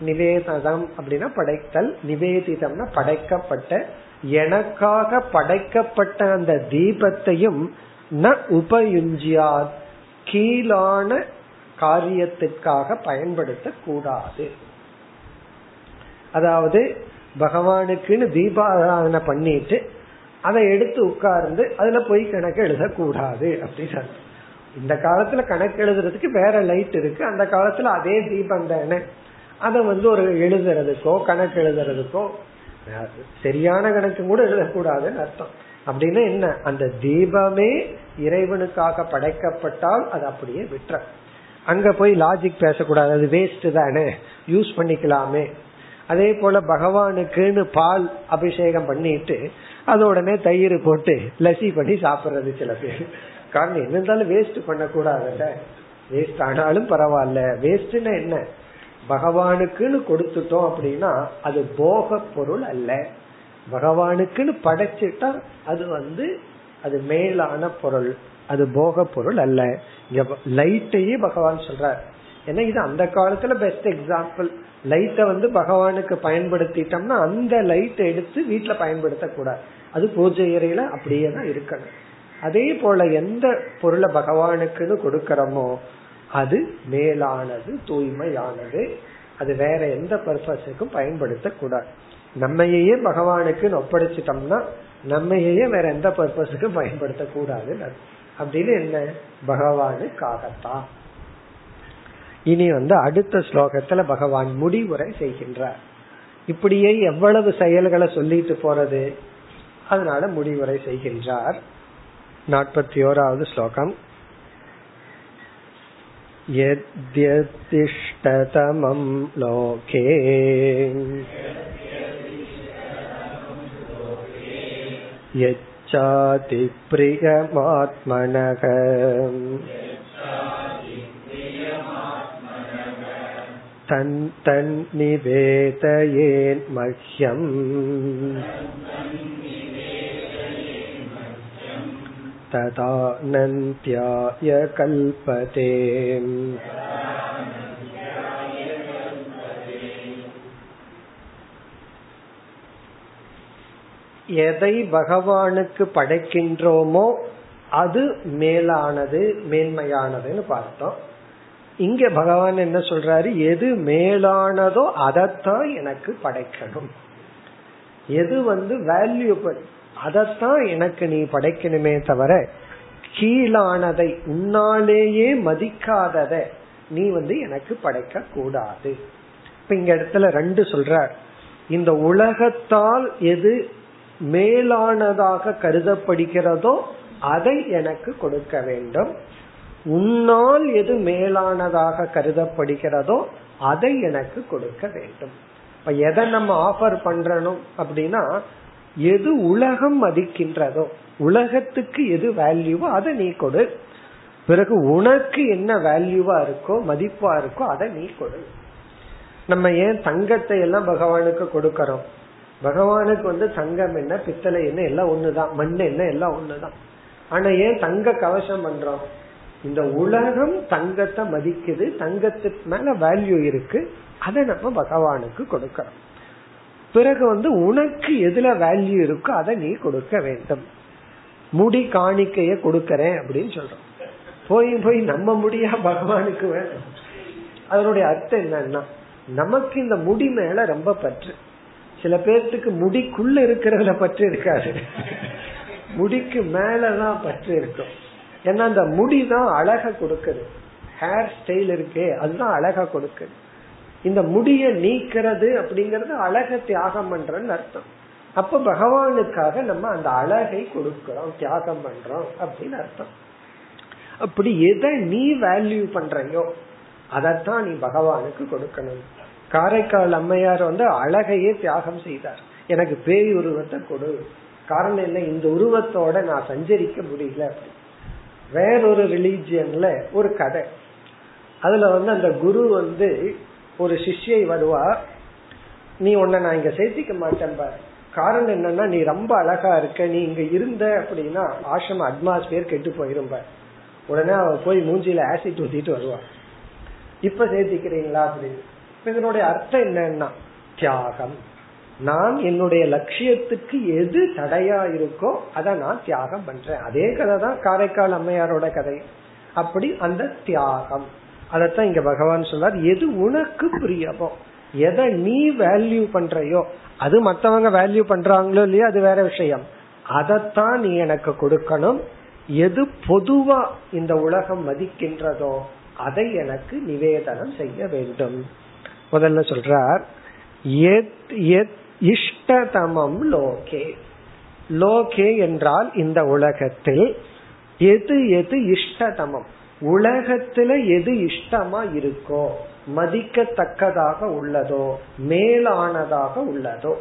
[SPEAKER 1] நிவேதம் அப்படின்னா படைத்தல். நிவேதிதம்னா படைக்கப்பட்ட. எனக்காக படைக்கப்பட்ட அந்த தீபத்தையும் ந உபயுஞ்சியாத் கீழான காரியத்திற்காக பயன்படுத்த கூடாது அதாவது பகவானுக்குன்னு தீபாராதனை பண்ணிட்டு அதை எடுத்து உட்கார்ந்து அதுல போய் கணக்கு எழுதக்கூடாது அப்படின்னு இந்த காலத்துல கணக்கு எழுதுறதுக்கு வேற லைட் இருக்கு. அந்த காலத்துல அதே தீபம் தானே. அதை வந்து ஒரு எழுதுறதுக்கோ கணக்கு எழுதுறதுக்கோ சரியான கணக்கு கூட எழுதக்கூடாதுன்னு அர்த்தம். அப்படின்னா என்ன? அந்த தீபமே இறைவனுக்காக படைக்கப்பட்டால் அது அப்படியே விட்டுற. அங்க போய் லாஜிக் பேசக்கூடாது. அது வேஸ்ட் தானே. யூஸ் பண்ணிக்கலாமே. அதே போல பகவானுக்குன்னு பால் அபிஷேகம் பண்ணிட்டு அது உடனே தயிர் போட்டு லசி பண்ணி சாப்பிடுறது சில பேர். காரணம் என்ன இருந்தாலும் வேஸ்ட் பண்ணக்கூடாதுல்ல. வேஸ்ட் ஆனாலும் பரவாயில்ல. வேஸ்ட்னா என்ன? பகவானுக்குன்னு கொடுத்துட்டோம் அப்படின்னா அது போக பொருள் அல்ல. பகவானுக்குன்னு படைச்சிட்டா அது வந்து அது மேலான பொருள் அது போக பொருள் அல்ல. லைட்டையே பகவான் சொல்றார். ஏன்னா இது அந்த காலத்துல பெஸ்ட் எக்ஸாம்பிள் லைட்டை வந்து பகவானுக்கு பயன்படுத்திட்டோம்னா அந்த லைட் எடுத்து வீட்டுல பயன்படுத்த கூடாது அது பூஜை அறையில அப்படியே தான் இருக்கணும். அதே போல எந்த பொருளை பகவானுக்குன்னு கொடுக்கறோமோ அது மேலானது தூய்மையானது. அது வேற எந்த பர்பஸுக்கும் பயன்படுத்த கூடாது நம்மையே பகவானுக்கு ஒப்படைச்சிட்டோம்னா நம்மையே வேற எந்த பர்பஸுக்கும் பயன்படுத்த கூடாது அப்படின்னு என்ன பகவானுக்காகத்தான் இனி வந்து அடுத்த ஸ்லோகத்துல பகவான் முடிவுரை செய்கின்றார் இப்படியே எவ்வளவு செயல்களை சொல்லிட்டு போறது அதனால முடிவுரை செய்கின்றார் நாற்பத்தி ஓராவது ஸ்லோகம் यद्यतिष्ठतमं लोके यच्चाति प्रियमात्मनः तन्तन्निवेदयेन्मह्यम् तदानन्त्याय कल्पते எதை பகவானுக்கு படைக்கின்றோமோ அது மேலானது மேன்மையானதுன்னு பார்த்தோம். இங்க பகவான் என்ன சொல்றாரு? எது மேலானதோ அதைத்தான் எனக்கு படைக்கணும். எது வந்து வேல்யூபிள் அதைத்தான் எனக்கு நீ படைக்கணுமே தவிர கீழானதை உன்னாலேயே மதிக்காதத நீ வந்து எனக்கு படைக்க கூடாது இப்ப இங்க இடத்துல ரெண்டு சொல்ற இந்த உலகத்தால் எது மேலானதாக கருதப்படுகிறதோ அதை எனக்கு கொடுக்க வேண்டும். உன்னால் எது மேலானதாக கருதப்படுகிறதோ அதை எனக்கு கொடுக்க வேண்டும். இப்ப எதை நம்ம ஆஃபர் பண்றோம் அப்படின்னா எது உலகம் மதிக்கின்றதோ உலகத்துக்கு எது வேல்யூவோ அதை நீ கொடு. பிறகு உனக்கு என்ன வேல்யூவா இருக்கோ மதிப்பா இருக்கோ அதை நீ கொடு. நம்ம ஏன் தங்கத்தை எல்லாம் பகவானுக்கு கொடுக்கறோம்? பகவானுக்கு வந்து தங்கம் என்ன பித்தளை என்ன எல்லாம் ஒண்ணுதான். மண் என்ன எல்லாம் ஒண்ணுதான். ஆனா ஏன் தங்க கவசம் பண்றோம்? இந்த உலகம் தங்கத்தை மதிக்குது தங்கத்துக்கு மேல வேல்யூ இருக்கு. அதை நம்ம பகவானுக்கு கொடுக்கறோம். பிறகு வந்து உனக்கு எதுல வேல்யூ இருக்கோ அதை நீ கொடுக்க வேண்டும். முடி காணிக்கைய கொடுக்கறேன் அப்படின்னு சொல்றோம். போய் போய் நம்ம முடியா பகவானுக்கு வேணும். அதனுடைய அர்த்தம் என்னன்னா நமக்கு இந்த முடி மேல ரொம்ப பற்று. சில பேர்த்துக்கு முடிக்குள்ள இருக்கிறதுல பற்று இருக்காது. முடிக்கு மேலதான் பற்று இருக்கும். ஏன்னா அந்த முடி தான் அழக கொடுக்குது. ஹேர் ஸ்டைல் இருக்கே அதுதான் அழகா கொடுக்குது. இந்த முடிய நீக்கிறது அப்படிங்கறது அழக தியாகம் பண்றன்னு அர்த்தம். அப்ப பகவானுக்காக நம்ம அந்த அழகை கொடுக்கிறோம் தியாகம் பண்றோம் அப்படின்னு அர்த்தம். அப்படி எதை நீ வேல்யூ பண்றையோ அதைத்தான் நீ பகவானுக்கு கொடுக்கணும். காரைக்கால் அம்மையார் வந்து அழகையே தியாகம் செய்தார். எனக்கு பேய் உருவத்தை கொடு. காரணம் என்ன? இந்த உருவத்தோட நான் சஞ்சரிக்க முடியல அப்படி. வேறொரு ரிலீஜியன்ல ஒரு கதை. அதுல வந்து அந்த குரு வந்து ஒரு சிஷ்யை வருவா நீ உன்னை நான் இங்க சேர்த்திக்க மாட்டேன் பாரு. காரணம் என்னன்னா நீ ரொம்ப அழகா இருக்க நீ இங்க இருந்த அப்படின்னா ஆசிரம அட்மாஸ்பியர் கெட்டு போயிரும் பாரு. உடனே அவன் போய் மூஞ்சியில ஆசிட் ஊத்திட்டு வருவான். இப்ப சேர்த்திக்கிறீங்களா அப்படின்னு. இதனுடைய அர்த்தம் என்னன்னா தியாகம். நான் என்னுடைய லட்சியத்துக்கு எது தடையா இருக்கோ அதை நான் தியாகம் பண்றேன். அதே கதை தான் காரைக்கால் அம்மையாரோட கதை. அப்படி அந்த தியாகம். அதத்தான் இங்க பகவான் சொன்னார் எது உனக்கு பிரியமோ எதை நீ வேல்யூ பண்றையோ அது மத்தவங்க வேல்யூ பண்றாங்களோ இல்லையோ அது வேற விஷயம். அதைத்தான் நீ எனக்கு கொடுக்கணும். எது பொதுவா இந்த உலகம் மதிக்கின்றதோ அதை எனக்கு நிவேதனம் செய்ய வேண்டும். முதல்ல சொல்றார் இஷ்டதமம் லோகே. லோகே என்றால் இந்த உலகத்தில் எது எது இஷ்டதமம்? உலகத்துல எது இஷ்டமா இருக்கோ மதிக்கத்தக்கதாக உள்ளதோ மேலானதாக உள்ளதோ.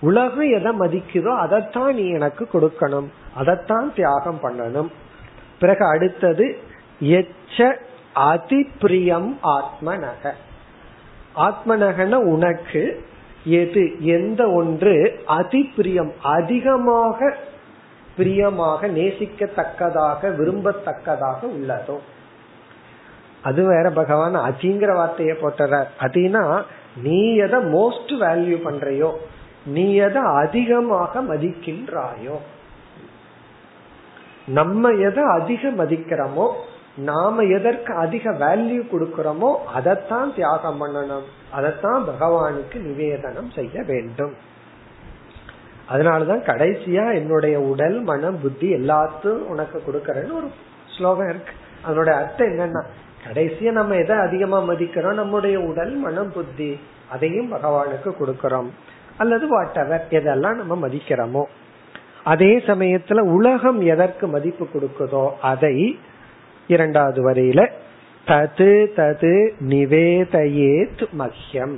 [SPEAKER 1] உலகம் எதை மதிக்குதோ அதைத்தான் நீ எனக்கு கொடுக்கணும். அதைத்தான் தியாகம் பண்ணணும். பிறகு அடுத்தது எச்ச அதிப்பிரியம் ஆத்மநக ஆத்மனகன உனக்கு எது எந்த ஒன்று அதிப்பிரியம் அதிகமாக பிரியமாக நேசிக்கத்தக்கதாக விரும்பத்தக்கதாக உள்ளதோ. அது வேற பகவான் அதிங்கிற வார்த்தையை போட்டுறார். அதினா நீ எதை மோஸ்ட் வேல்யூ பண்றையோ நீ எதை அதிகமாக மதிக்கின்றாயோ. நம்ம எதை அதிக மதிக்கிறோமோ நாம எதற்கு அதிக வேல்யூ கொடுக்கிறோமோ அதைத்தான் தியாகம் பண்ணணும். அதைத்தான் பகவானுக்கு நிவேதனம் செய்ய வேண்டும். அதனாலதான் கடைசியா என்னுடைய உடல் மனம் புத்தி எல்லாத்தையும் உனக்கு கொடுக்கறேன்னு ஒரு ஸ்லோகம் இருக்கு. அதனுடைய அர்த்தம் என்னன்னா கடைசியா நம்ம எதை அதிகமா மதிக்கிறோம்? நம்முடைய உடல் மனம் புத்தி அதையும் பகவானுக்கு கொடுக்கறோம். அல்லது வாட் எவர் எதெல்லாம் நம்ம மதிக்கிறோமோ. அதே சமயத்துல உலகம் எதற்கு மதிப்பு கொடுக்குதோ அதை இரண்டாவது வரையில தது தது நிவேதையேத் மஹ்யம்.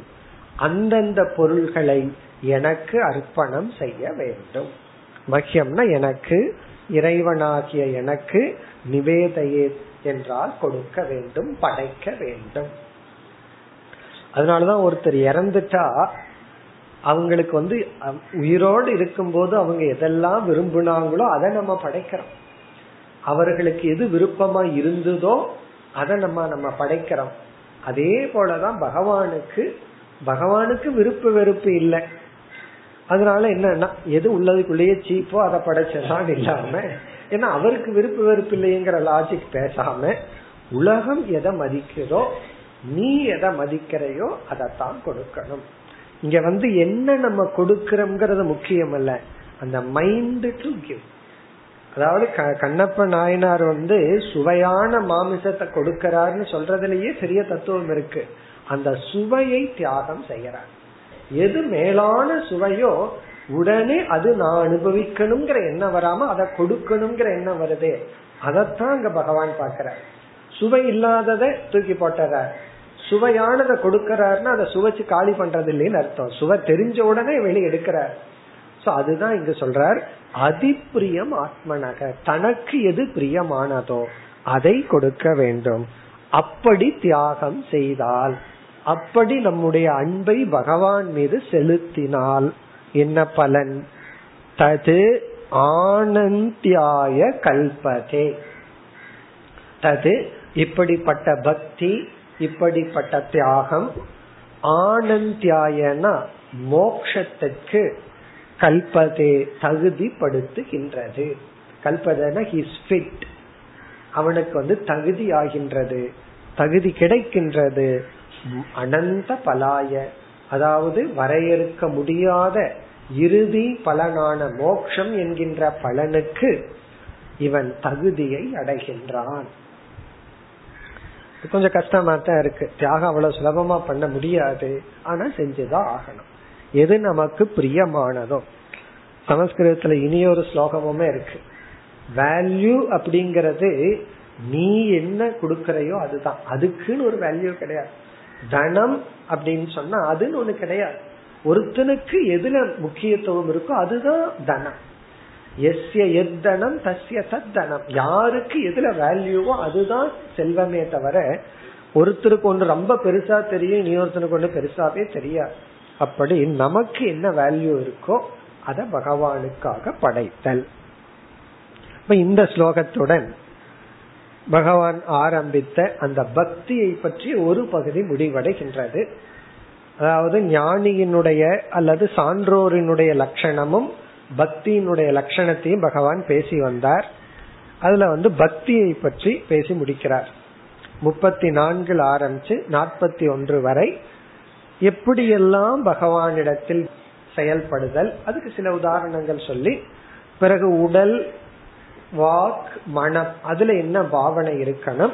[SPEAKER 1] அந்தந்த பொருள்களை எனக்கு அர்ப்பணம் செய்ய வேண்டும். மஹ்யம்னா எனக்கு இறைவனாகிய எனக்கு நிவேதையே என்றால் கொடுக்க வேண்டும் படைக்க வேண்டும். அதனாலதான் ஒருத்தர் இறந்துட்டா அவங்களுக்கு வந்து உயிரோடு இருக்கும்போது அவங்க எதெல்லாம் விரும்பினாங்களோ அதை நம்ம படைக்கிறோம். அவர்களுக்கு எது விருப்பமா இருந்ததோ அதை நம்ம நம்ம படைக்கிறோம். அதே போலதான் பகவானுக்கு பகவானுக்கு விருப்பு வெறுப்பு இல்லை. அதனால என்னன்னா எது உள்ளதுக்குள்ளேயே சீப்போ அதை படைச்சதான் இல்லாம ஏன்னா அவருக்கு விருப்பு வெறுப்பு இல்லைங்கிற லாஜிக் பேசாம உலகம் எதை மதிக்கிறதோ நீ எதை மதிக்கிறையோ அதைத்தான் கொடுக்கணும். இங்க வந்து என்ன நம்ம கொடுக்கிறோம்ங்கிறது முக்கியம் அல்ல அந்த மைண்ட் டு கிவ் அதாவது கண்ணப்ப நாயனார் வந்து சுவையான மாமிசத்தை கொடுக்கிறாருன்னு சொல்றதுலயே பெரிய தத்துவம் இருக்கு. அந்த சுவையை தியாகம் செய்யறார் எது மேலான சுவையோ உடனே அது நான் அனுபவிக்கணுங்கிற எண்ணம் வராம அதை கொடுக்கணுங்கிற எண்ணம் வருதே. அதத்தான் அங்க பகவான் பாக்கிறார் சுவை இல்லாததை தூக்கி போட்டுறார். சுவையானதை கொடுக்கறாருன்னா அதை சுவைச்சு காலி பண்றது இல்லைன்னு அர்த்தம். சுவை தெரிஞ்ச உடனே வெளியே எடுக்கிறார். சோ அதுதான் இங்க சொல்றார் அதிப்பிரியம் ஆத்மனக தனக்கு எது பிரியமானதோ அதை கொடுக்க வேண்டும். அப்படி தியாகம் செய்தால் அப்படி நம்முடைய அன்பை பகவான் மீது செலுத்தினால் என்ன பலன்? தது ஆனந்தியாய கல்பதே. தது இப்படிப்பட்ட பக்தி இப்படிப்பட்ட தியாகம் ஆனந்தியாயனா மோக்ஷத்துக்கு கல்பதே தகுதிப்படுத்துகின்றது. கல்பதன ஹிஸ் ஃபிட் அவனுக்கு வந்து தகுதி ஆகின்றது தகுதி கிடைக்கின்றது. அனந்த பலாய. அதாவது வரையறுக்க முடியாத இறுதி பலனான மோக்ஷம் என்கின்ற பலனுக்கு இவன் தகுதியை அடைகின்றான். கொஞ்சம் கஷ்டமா தான் இருக்கு. தியாகம் அவ்வளவு சுலபமா பண்ண முடியாது. ஆனா செஞ்சுதான் ஆகணும். எது நமக்கு பிரியமானதோ. சமஸ்கிருதத்துல இனியொரு ஸ்லோகமுமே இருக்கு. வேல்யூ அப்படிங்கறது நீ என்ன கொடுக்கறையோ அதுதான். அதுக்குன்னு ஒரு வேல்யூ கிடையாது. தனம் அப்படின்னு சொன்னா அதுன்னு ஒண்ணு கிடையாது. ஒருத்தனுக்கு எதுல முக்கியத்துவம் இருக்கோ அதுதான் தனம். எஸ்ய எத்தனம் தஸ்ய தத்தனம் யாருக்கு எதுல வேல்யூவோ அதுதான் செல்வமே தவிர ஒருத்தருக்கு ஒன்று ரொம்ப பெருசா தெரியும் இனி ஒருத்தனுக்கு ஒன்று பெருசாவே தெரியாது. அப்படி நமக்கு என்ன வேல்யூ இருக்கோ அத பகவானுக்காக படைத்தல். இப்ப இந்த ஸ்லோகத்துடன் பகவான் ஆரம்பித்த அந்த பக்தியை பற்றி ஒரு பகுதி முடிவடைகின்றது. அதாவது ஞானியினுடைய அல்லது சான்றோரினுடைய லட்சணமும் பக்தியினுடைய லட்சணத்தையும் பகவான் பேசி வந்தார். அதுல வந்து பக்தியை பற்றி பேசி முடிக்கிறார். முப்பத்தி நான்கில் ஆரம்பிச்சு நாற்பத்தி ஒன்று வரை எப்படியெல்லாம் பகவானிடத்தில் செயல்படுதல்? அதுக்கு சில உதாரணங்கள் சொல்லி பிறகு உடல் வாக் மனம் அதுல என்ன பாவனை இருக்கணும்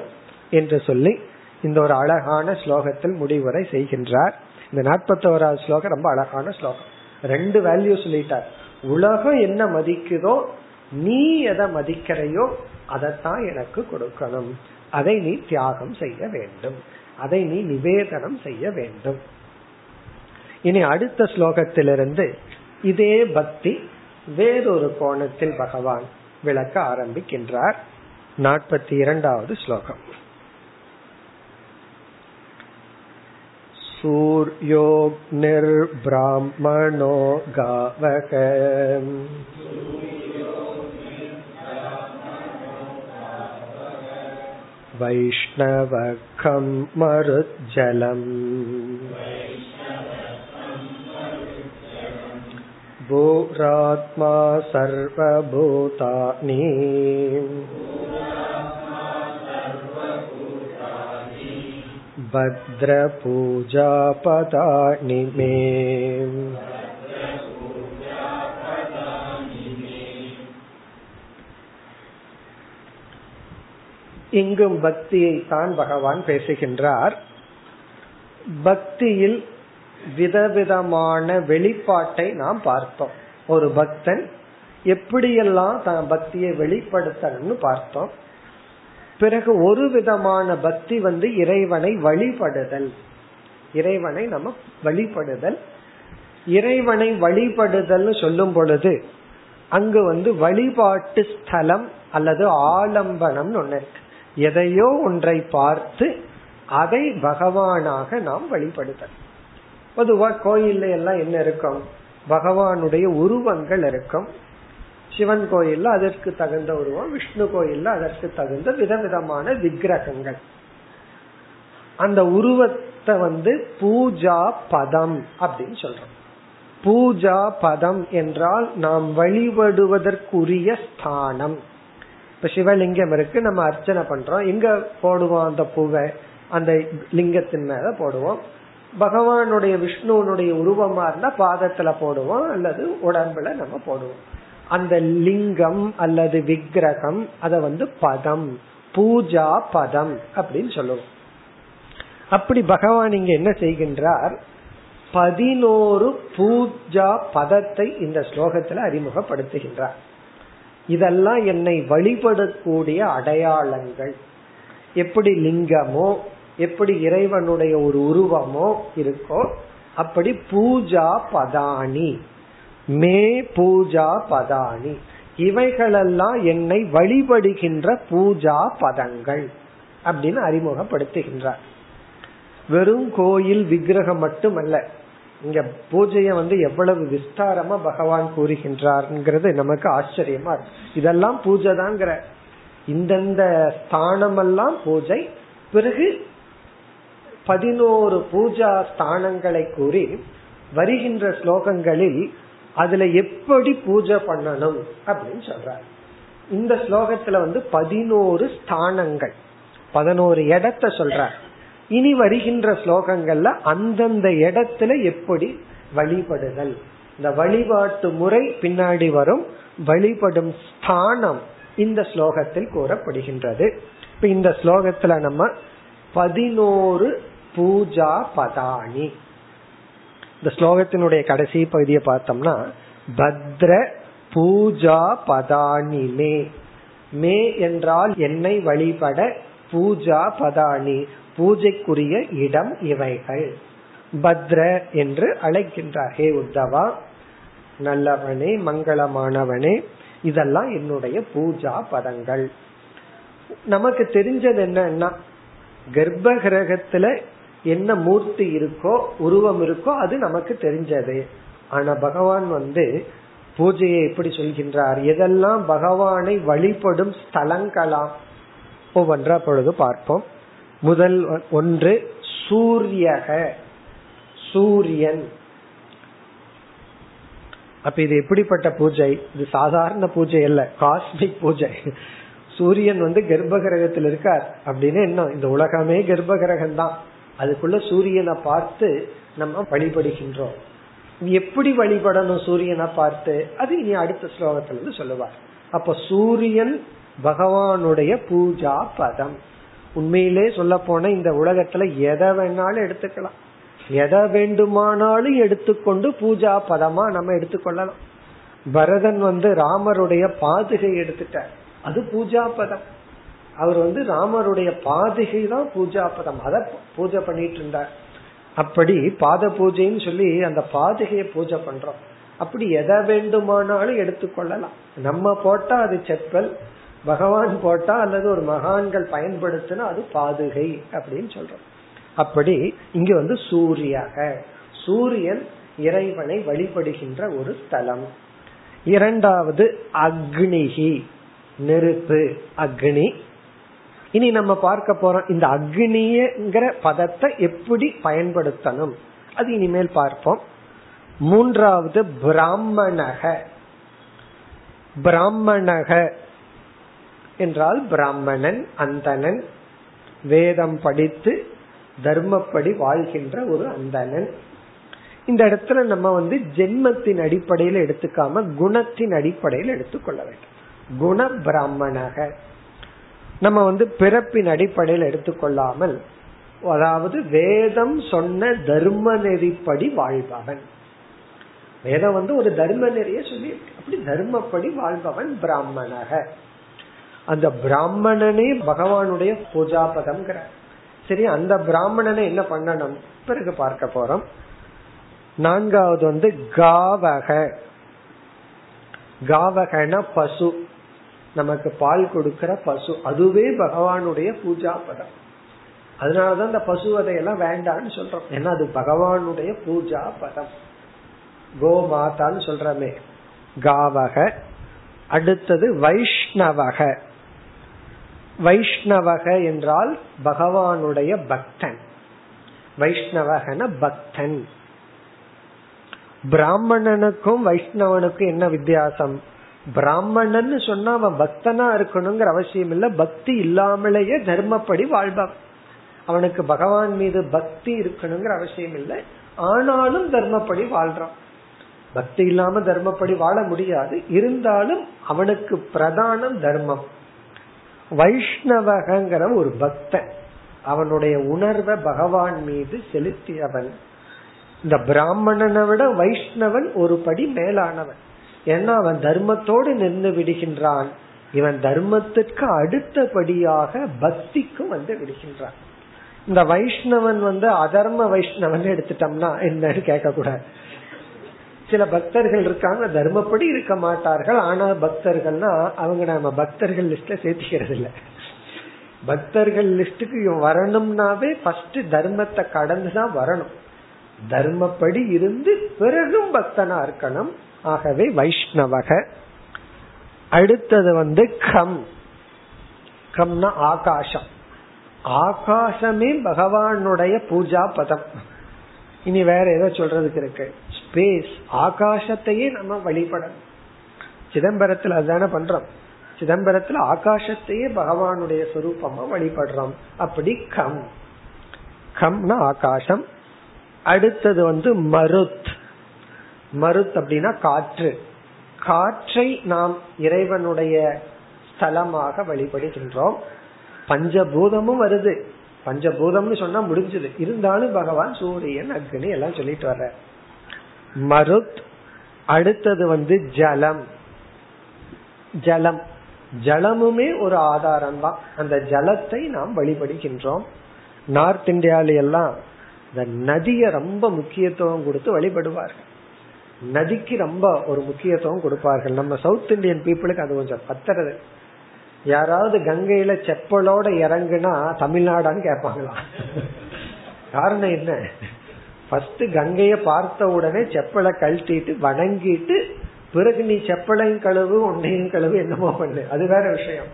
[SPEAKER 1] என்று சொல்லி இந்த ஒரு அழகான ஸ்லோகத்தில் முடிவுரை செய்கின்றார். இந்த நாற்பத்தோராவது ஸ்லோகம் ரொம்ப அழகான ஸ்லோகம். ரெண்டு வேல்யூ சொல்லிட்டார். உலகம் என்ன மதிக்குதோ நீ எதை மதிக்கிறையோ அதைத்தான் எனக்கு கொடுக்கணும். அதை நீ தியாகம் செய்ய வேண்டும். அதை நீ நிவேதனம் செய்ய வேண்டும். இனி அடுத்த ஸ்லோகத்திலிருந்து இதே பக்தி வேறொரு கோணத்தில் பகவான் விளக்க ஆரம்பிக்கின்றார் நாற்பத்தி இரண்டாவது ஸ்லோகம் सूर्योऽग्निर्ब्राह्मणो गावक वैष्णवखं मरुज्जलम् भूरात्मा सर्वभूतानि भद्रपूजापदानि मे இங்கும் பக்தியை தான் பகவான் பேசுகின்றார் பக்தியில் விதவிதமான வெளிப்பாட்டை நாம் பார்த்தோம். ஒரு பக்தன் எப்படியெல்லாம் தான் பக்தியை வெளிப்படுத்தணும்னு பார்த்தோம். பிறகு ஒரு விதமான பக்தி வந்து இறைவனை வழிபடுதல். இறைவனை நம்ம வழிபடுதல். இறைவனை வழிபடுதல்னு சொல்லும் பொழுது அங்கு வந்து வழிபாட்டு ஸ்தலம் அல்லது ஆலம்பனம் ஒண்ணு இருக்கு. எதையோ ஒன்றை பார்த்து அதை பகவானாக நாம் வழிபடுதல். பொதுவா கோயில்ல எல்லாம் என்ன இருக்கும்? பகவானுடைய உருவங்கள் இருக்கும். சிவன் கோயில்ல அதற்கு தகுந்த உருவம் விஷ்ணு கோயில்ல அதற்கு தகுந்த விதவிதமான விக்கிரகங்கள். அந்த உருவத்தை வந்து பூஜா பதம் அப்படின்னு சொல்றோம். பூஜா பதம் என்றால் நாம் வழிபடுவதற்குரிய ஸ்தானம். இப்ப சிவலிங்கம் இருக்கு நம்ம அர்ச்சனை பண்றோம். எங்க போடுவோம் அந்த பூவை? அந்த லிங்கத்தின் மேல போடுவோம். பகவானுடைய விஷ்ணுவனுடைய உருவமா இருந்தா பாதத்துல போடுவோம் அல்லது உடம்புல நம்ம போடுவோம். அந்த லிங்கம் அல்லது விக்கிரகம் அத வந்து பதம் பூஜா பதம் அப்படின்னு சொல்லுவோம். அப்படி பகவான் இங்க என்ன செய்கின்றார்? பதினோரு பூஜா பதத்தை இந்த ஸ்லோகத்துல அறிமுகப்படுத்துகின்றார். இதெல்லாம் என்னை வழிபடக்கூடிய அடையாளங்கள். எப்படி லிங்கமோ எப்படி இறைவனுடைய ஒரு உருவமோ இருக்கோ அப்படி பூஜா பதானி. மே பூஜா பதானி. இவைகளெல்லாம் என்னை வழிபடுகின்ற பூஜா பதங்கள் அப்படின்னு அறிமுகப்படுத்துகின்றார். வெறும் கோயில் விக்கிரகம் மட்டுமல்ல இங்க பூஜைய வந்து எவ்வளவு விஸ்தாரமா பகவான் கூறுகின்றார்ங்கிறது நமக்கு ஆச்சரியமா இதெல்லாம் பூஜை தாங்கிற இந்தந்த ஸ்தானமெல்லாம் பூஜை பிறகு பதினோரு பூஜா ஸ்தானங்களை கூறி வருகின்ற ஸ்லோகங்களில் அதுல எப்படி பூஜை பண்ணணும் அப்படின்னு சொல்றார். இந்த ஸ்லோகத்துல வந்து பதினோரு ஸ்தானங்கள் பதினோரு இடத்த சொல்றார். இனி வருகின்ற ஸ்லோகங்கள்ல அந்தந்த இடத்துல எப்படி வழிபடுதல். இந்த வழிபாட்டு முறை பின்னாடி வரும் வழிபடும் ஸ்தானம் இந்த ஸ்லோகத்தில் கூறப்படுகின்றது. இப்ப இந்த ஸ்லோகத்துல நம்ம பதினோரு பூஜா பதானி இந்த ஸ்லோகத்தினுடைய கடைசி பகுதியை பார்த்தோம்னா பத்ர பூஜா பதானி மே மே என்றால் என்னை வழிபட பூஜா பதானி பூஜைக்குரிய இடம் இவைகள். பத்ர என்று அழைக்கின்றார். ஹே உத்தவா நல்லவனே மங்களமானவனே இதெல்லாம் என்னுடைய பூஜா பதங்கள் நமக்கு தெரிஞ்சது என்னன்னா கர்ப்ப கிரகத்துல என்ன மூர்த்தி இருக்கோ உருவம் இருக்கோ அது நமக்கு தெரிஞ்சது. ஆனா பகவான் வந்து பூஜையை எப்படி சொல்கின்றார்? எதெல்லாம் பகவானை வழிபடும் ஸ்தலங்களாம்? ஒவ்வொன்றா பொழுது பார்ப்போம். முதல் ஒன்று சூரியக சூரியன். அப்ப இது எப்படிப்பட்ட பூஜை? இது சாதாரண பூஜை அல்ல காஸ்மிக் பூஜை. சூரியன் வந்து கர்ப்ப கிரகத்தில் இருக்கார் அப்படின்னு என்ன இந்த உலகமே கர்ப்ப கிரகம் தான் அதுக்குள்ள சூரியனை பார்த்து நம்ம வழிபடுகின்றோம். எப்படி வழிபடணும் சூரியனை பார்த்து? அது இனி அடுத்த ஸ்லோகத்துல இருந்து சொல்லுவார். அப்ப சூரியன் பகவானுடைய பூஜா பதம். உண்மையிலே சொல்ல போன இந்த உலகத்துல எதை வேணாலும் எடுத்துக்கலாம். எதை வேண்டுமானாலும் எடுத்துக்கொண்டு பூஜா பதமா நம்ம எடுத்துக்கொள்ளலாம். பரதன் வந்து ராமருடைய பாதுகை எடுத்துட்டார். அது பூஜா பதம். அவர் வந்து ராமருடைய பாதுகை தான் பூஜா பதம். அத பூஜை பண்ணிட்டு இருந்தார். அப்படி பாத பூஜைன்னு சொல்லி அந்த பாதுகையை பூஜை பண்றோம். அப்படி எதை வேண்டுமானாலும் எடுத்துக்கொள்ளலாம் நம்ம போட்டா அது செப்பல் பகவான் போட்டா அல்லது ஒரு மகான்கள் பயன்படுத்தினா அது பாதுகை அப்படின்னு சொல்றோம். அப்படி இங்க வந்து சூரியக சூரியன் இறைவனை வழிபடுகின்ற ஒரு ஸ்தலம். இரண்டாவது அக்னிகி நெருப்பு அக்னி. இனி நம்ம பார்க்க போறோம் இந்த அக்னிங்கிற பதத்தை எப்படி பயன்படுத்தணும்? அது இனிமேல் பார்ப்போம். மூன்றாவது பிராமணக. பிராமணக என்றால் பிராமணன் அந்தணன் வேதம் படித்து தர்மப்படி வாழ்கின்ற ஒரு அந்தணன். இந்த இடத்துல நம்ம வந்து ஜென்மத்தின் அடிப்படையில் எடுத்துக்காம குணத்தின் அடிப்படையில் எடுத்துக்கொள்ள வேண்டும். குண பிராமணக. நம்ம வந்து பிறப்பின் அடிப்படையில் எடுத்துக்கொள்ளாமல் அதாவது வேதம் சொன்ன தர்ம நெறிப்படி வாழ்பவன். வேதம் வந்து ஒரு தர்ம நெறிய சொல்லி அப்படி தர்மப்படி வாழ்பவன் பிராமணக. அந்த பிராமணனே பகவானுடைய பூஜாபதம் சரி அந்த பிராமணனை என்ன பண்ணணும்? பிறகு பார்க்க போறோம். நான்காவது வந்து காவக. காவகன பசு. நமக்கு பால் கொடுக்கிற பசு. அதுவே பகவானுடைய பூஜா பதம். அதனாலதான் இந்த பசுவதையெல்லாம் வேண்டான்னு சொல்றோம். ஏன்னா அது பகவானுடைய பூஜா பதம். கோமாதான்னு சொல்றமே. காவக. அடுத்தது வைஷ்ணவக. வைஷ்ணவக என்றால் பகவானுடைய பக்தன். வைஷ்ணவகன பக்தன். பிராமணனுக்கும் வைஷ்ணவனுக்கும் என்ன வித்தியாசம்? பிராமணன் சொன்னா அவன் பக்தனா இருக்கணுங்கிற அவசியம் இல்ல. பக்தி இல்லாமலேயே தர்மப்படி வாழ்பவன். அவனுக்கு பகவான் மீது பக்தி இருக்கணுங்கிற அவசியம் இல்லை. ஆனாலும் தர்மப்படி வாழ்றான். பக்தி இல்லாம தர்மப்படி வாழ முடியாது. இருந்தாலும் அவனுக்கு பிரதானம் தர்மம். வைஷ்ணவகங்கிற ஒரு பக்தன் அவனுடைய உணர்வை பகவான் மீது செலுத்தியவன். இந்த பிராமணனை விட வைஷ்ணவன் ஒரு படி மேலானவன். ஏன்னா அவன் தர்மத்தோடு நின்று விடுகின்றான். இவன் தர்மத்திற்கு அடுத்தபடியாக பக்திக்கும் வந்து விடுகின்றான். இந்த வைஷ்ணவன் வந்து அதர்ம வைஷ்ணவன் எடுத்துட்டோம்னா என்னன்னு கேட்க கூடாது சில பக்தர்கள் இருக்காங்க தர்மப்படி இருக்க மாட்டார்கள். ஆனா பக்தர்கள்னா அவங்க நம்ம பக்தர்கள் லிஸ்ட்ல சேர்த்துக்கிறது இல்ல. பக்தர்கள் லிஸ்டுக்கு வரணும்னாவே ஃபர்ஸ்ட் தர்மத்தை கடந்துதான் வரணும். தர்மப்படி இருந்து பிறகும் பக்தனா இருக்கணும். ஆகவே வைஷ்ணவக. அடுத்தது வந்து கம். கம்னா ஆகாசம் ஆகாசமே பகவானுடைய பூஜா பதம். இனி வேற ஏதோ சொல்றதுக்கு இருக்கு. ஸ்பேஸ் ஆகாசத்தையே நம்ம வழிபடணும். சிதம்பரத்துல அதுதானே பண்றோம். சிதம்பரத்துல ஆகாசத்தையே பகவானுடைய சொரூபமா வழிபடுறோம். அப்படி கம். கம்னா ஆகாசம் அடுத்தது வந்து மருத். மருத் அப்படின்னா காற்று. காற்றை நாம் இறைவனுடைய ஸ்தலமாக வழிபடுகின்றோம். பஞ்சபூதமும் வருது. பஞ்சபூதம்னு சொன்னா முடிஞ்சது. இருந்தாலும் பகவான் சூரியன் அக்னி எல்லாம் சொல்லிட்டு வர்ற. மருத் அடுத்தது வந்து ஜலம். ஜலம். ஜலமுமே ஒரு ஆதாரம் தான் அந்த ஜலத்தை நாம் வழிபடுகின்றோம். நார்த் இந்தியாவில எல்லாம் இந்த நதிய ரொம்ப முக்கியத்துவம் கொடுத்து வழிபடுவார்கள். நதிக்கு ரொம்ப ஒரு முக்கியத்துவம் கொடுப்பார்கள். நம்ம சவுத் இந்தியன் பீப்புளுக்கு அது கொஞ்சம் பத்துறது. யாராவது கங்கையில செப்பலோட இறங்குனா தமிழ்நாடான்னு கேட்பாங்களா? காரணம் என்ன? ஃபர்ஸ்ட் கங்கைய பார்த்த உடனே செப்பலை கழட்டிட்டு வணங்கிட்டு பிறகு நீ செப்பலையும் கழுவு உன்னையும் கழுவு என்னமோ பண்ணு. அது வேற விஷயம்.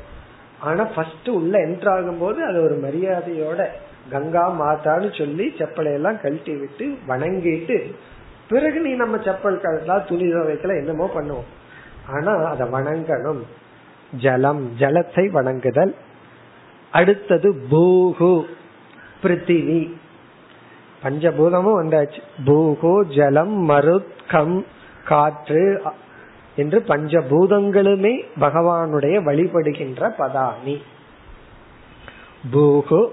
[SPEAKER 1] ஆனா ஃபர்ஸ்ட் உள்ள என்ட்ராகும் போது அது ஒரு மரியாதையோட கங்கா மாதான்னு சொல்லி செப்பலையெல்லாம் கழட்டி விட்டு வணங்கிட்டு பிறகு நீ நம்ம செப்பல் கழட்டலாம் துணி துவைக்கல என்னமோ பண்ணுவோம். ஆனா அதை வணங்கணும். ஜலம் ஜலத்தை வணங்குதல். அடுத்தது பூகு பிருத்திவி. பஞ்சபூதமும் வந்தாச்சு. பூகு ஜலம் மருத்கம் காற்று என்று பஞ்சபூதங்களுமே பகவானுடைய வழிபடுகின்ற பதானி பூகு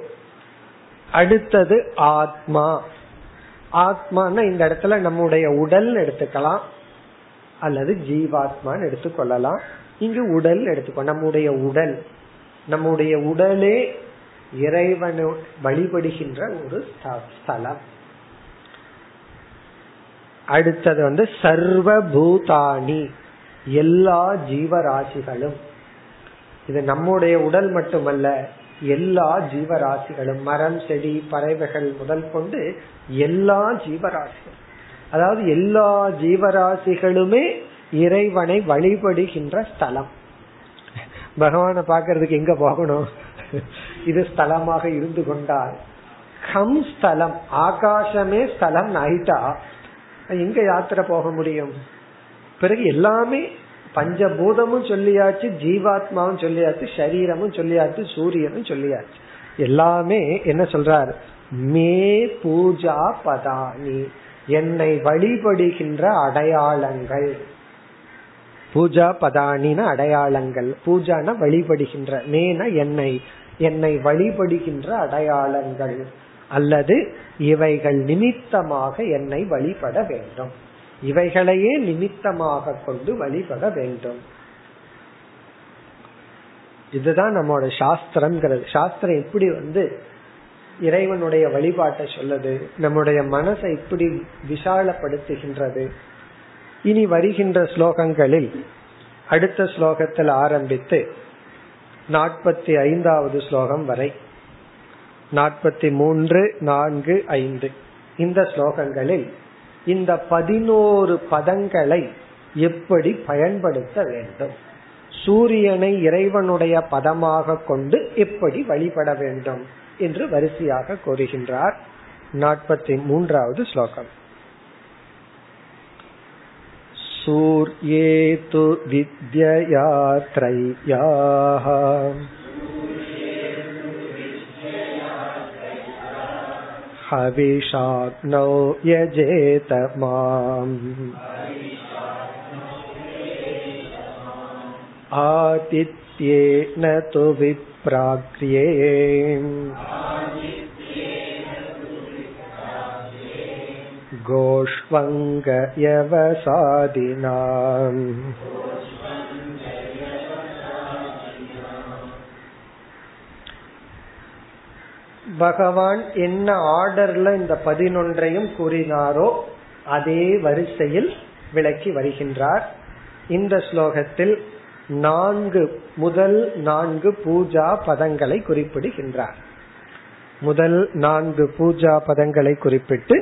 [SPEAKER 1] அடுத்தது ஆத்மா. ஆத்மானா இந்த இடத்துல நம்முடைய உடல் எடுத்துக்கலாம். அல்லது ஜீவாத்மான்னு எடுத்துக்கொள்ளலாம். இங்கு உடல் எடுத்துக்கோ நம்முடைய உடல். நம்முடைய உடலே இறைவனு வழிபடுகின்ற ஒரு ஸ்தலம். அடுத்தது வந்து சர்வ பூதானி எல்லா ஜீவராசிகளும். இது நம்முடைய உடல் மட்டுமல்ல எல்லா ஜீவராசிகளும் மரம் செடி பறவைகள் முதல் கொண்டு எல்லா ஜீவராசிகள். அதாவது எல்லா ஜீவராசிகளுமே இறைவனை வழிபடுகின்ற ஸ்தலம். பகவானை பாக்குறதுக்கு எங்க போகணும்? இது ஸ்தலமாக இருந்து கொண்டால். கம் ஸ்தலம் ஆகாசமே ஸ்தலம் ஆயிட்டா எங்க யாத்திரை போக முடியும்? பிறகு எல்லாமே பஞ்சபூதமும் சொல்லியாச்சு ஜீவாத்மாவும் சொல்லியாச்சு சரீரமும் சொல்லியாச்சு சூரியனும் சொல்லியாச்சு. எல்லாமே என்ன சொல்றாரு? மே பூஜா பதானி என்னை வழிபடுகின்ற அடையாளங்கள். பூஜா பதானின அடையாளங்கள். பூஜான வழிபடுகின்ற மேன என்னை என்னை வழிபடுகின்ற அடையாளங்கள். அல்லது இவைகள் நிமித்தமாக என்னை வழிபட வேண்டும். இவைகளையே நிமித்தமாக கொண்டு வழிபட வேண்டும். இதுதான் நம்மளோட சாஸ்திரம்ங்கிறது. சாஸ்திரம் எப்படி வந்து இறைவனுடைய வழிபாட்டை சொல்லுது நம்முடைய மனசை இப்படி விசாலப்படுத்துகின்றது. இனி வருகின்ற ஸ்லோகங்களில் அடுத்த ஸ்லோகத்தில் ஆரம்பித்து நாற்பத்தி ஐந்தாவது ஸ்லோகம் வரை நாற்பத்தி மூன்று நான்கு ஐந்து இந்த ஸ்லோகங்களில் இந்த பதினோரு பதங்களை எப்படி பயன்படுத்த வேண்டும் சூரியனை இறைவனுடைய பதமாக கொண்டு எப்படி வழிபட வேண்டும் என்று வரிசையாக கூறுகின்றார் நாற்பத்தி மூன்றாவது ஸ்லோகம் सूर्ये तु विद्यया त्रय्याः हविषाग्नौ यजेत माम् आदित्येन तु विप्राग्र्ये गोष्वङ्गयवसादिनाम् பகவான் என்ன ஆர்டர்ல இந்த பதினொன்றையும் கூறினாரோ அதே வரிசையில் விளக்கி வருகின்றார். இந்த ஸ்லோகத்தில் நான்கு முதல் நான்கு பூஜா பதங்களை குறிப்பிடுகின்றார். முதல் நான்கு பூஜா பதங்களை குறிப்பிட்டு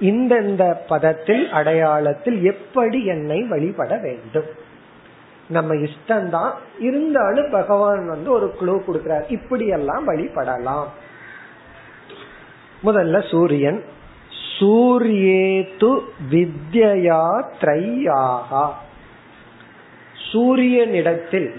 [SPEAKER 1] இந்தந்த பதத்தில் அடையாளத்தில் எப்படி என்னை வழிபட வேண்டும். நம்ம இஷ்டம்தான். இருந்தாலும் பகவான் வந்து ஒரு குழு கொடுக்கிறார். இப்படி எல்லாம் வழிபடலாம். முதல்ல சூரியன். சூரியேது வித்யா த்ரையாகா. சூரியனிடத்தில்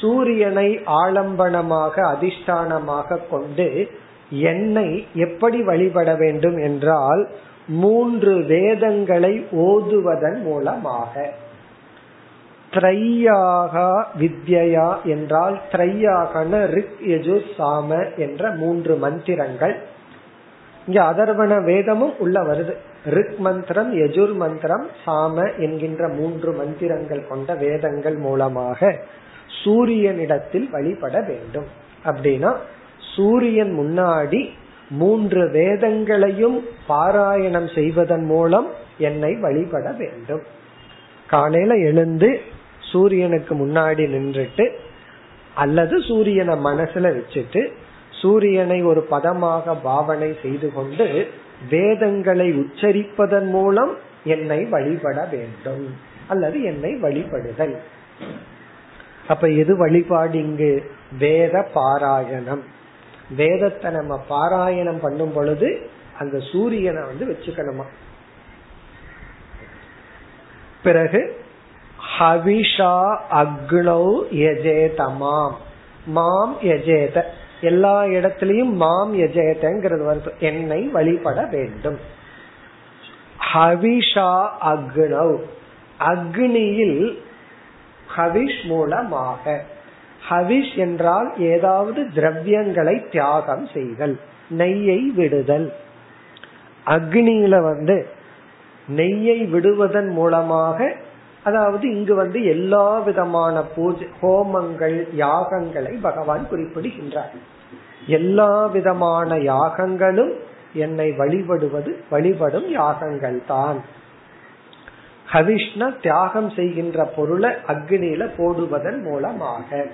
[SPEAKER 1] சூரியனை ஆலம்பனமாக அதிஷ்டானமாக கொண்டு என்னை எப்படி வழிபட வேண்டும் என்றால் மூன்று வேதங்களை ஓதுவதன் மூலமாக. திரையாகா வித்யா என்றால் திரையாகன ரிக் யஜு சாம என்ற மூன்று மந்திரங்கள். இங்க அதர்வன வேதமும் உள்ள வருது. ரிக் மந்திரம் யஜுர் மந்திரம் சாம என்கின்ற மூன்று மந்திரங்கள் கொண்ட வேதங்கள் மூலமாக சூரியனிடத்தில் வழிபட வேண்டும். அப்படின்னா சூரியன் முன்னாடி மூன்று வேதங்களையும் பாராயணம் செய்வதன் மூலம் என்னை வழிபட வேண்டும். காலையில எழுந்து சூரியனுக்கு முன்னாடி நின்றுட்டு அல்லது சூரியனை மனசுல வச்சுட்டு சூரியனை ஒரு பதமாக பாவனை செய்து கொண்டு வேதங்களை உச்சரிப்பதன் மூலம் என்னை வழிபட வேண்டும் அல்லது என்னை வழிபடுதல். அப்ப எது வழிபாடு இங்கு? வேத பாராயணம். வேதத்தை நம்ம பாராயணம் பண்ணும் பொழுது அந்த சூரியனை வந்து வச்சுக்கணுமா? பிறகு ஹவிஷா அக்னௌ எஜேதமாம் மாம் யஜேத. எல்லா இடத்திலையும் மாம் யஜேதங்கிறது வருது. என்னை வழிபட வேண்டும். ஹவிஷா அக்னௌ அக்னியில் ஹவிஷ் மூலமாக. ஹவிஷ் என்றால் ஏதாவது திரவியங்களை தியாகம் செய்தல் நெய்யை விடுதல். அக்னியில வந்து நெய்யை விடுவதன் மூலமாக அதாவது இங்கு வந்து எல்லா விதமான பூஜை ஹோமங்கள் யாகங்களை பகவான் குறிப்பிடுகின்றார். எல்லா விதமான யாகங்களும் என்னை வழிபடுவது வழிபடும் யாகங்கள் தான் ஹவிஷ்ண தியாகம் செய்கின்ற பொருளை அக்னியில போடுவதன் மூலமாக.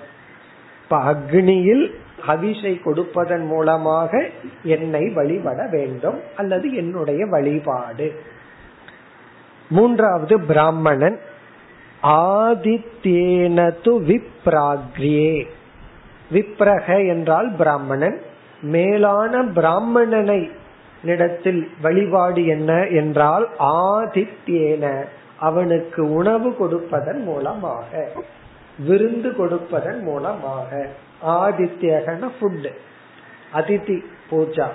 [SPEAKER 1] இப்ப அக்னியில் ஹவிஷை கொடுப்பதன் மூலமாக என்னை வழிபட வேண்டும் அல்லது என்னுடைய வழிபாடு. மூன்றாவது பிராமணன். ஆதித்யேனது விப்ராக்ரியே. விப்ரக என்றால் பிராமணன். மேலான பிராமணனை இடத்தில் வழிபாடு என்ன என்றால் ஆதித்யேன அவனுக்கு உணவு கொடுப்பதன் மூலமாக விருந்து கொடுப்பதன் மூலமாக. ஆதித்யகன ஃபுட் அதிதி பூஜா.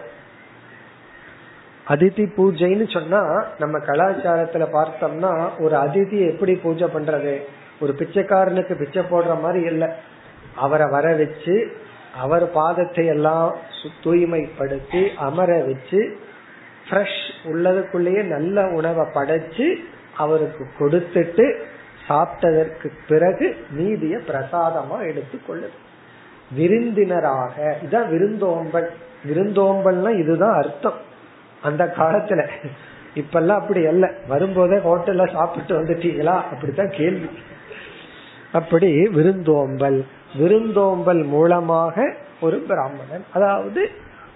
[SPEAKER 1] அதிதி பூஜைன்னு சொன்னா நம்ம கலாச்சாரத்துல பார்த்தோம்னா ஒரு அதிதி எப்படி பூஜை பண்றது? ஒரு பிச்சைக்காரனுக்கு பிச்சை போடுற மாதிரி இல்ல. அவரை வர வச்சு அவர் பாதத்தை எல்லாம் தூய்மைப்படுத்தி அமர வச்சு ஃப்ரெஷ் உள்ளதுக்குள்ளேயே நல்ல உணவை படைச்சு அவருக்கு கொடுத்துட்டு சாப்பிட்டதற்கு பிறகு நீதிய பிரசாதமா எடுத்துக்கொள்ளுது விருந்தினராக இதான் விருந்தோம்பல். விருந்தோம்பல்னா இதுதான் அர்த்தம். அந்த காலத்துல. இப்பெல்லாம் அப்படி அல்ல. வரும்போதே ஹோட்டல்ல சாப்பிட்டு வந்துட்டீங்களா? அப்படித்தான் கேள்வி. அப்படி விருந்தோம்பல். விருந்தோம்பல் மூலமாக ஒரு பிராமணன் அதாவது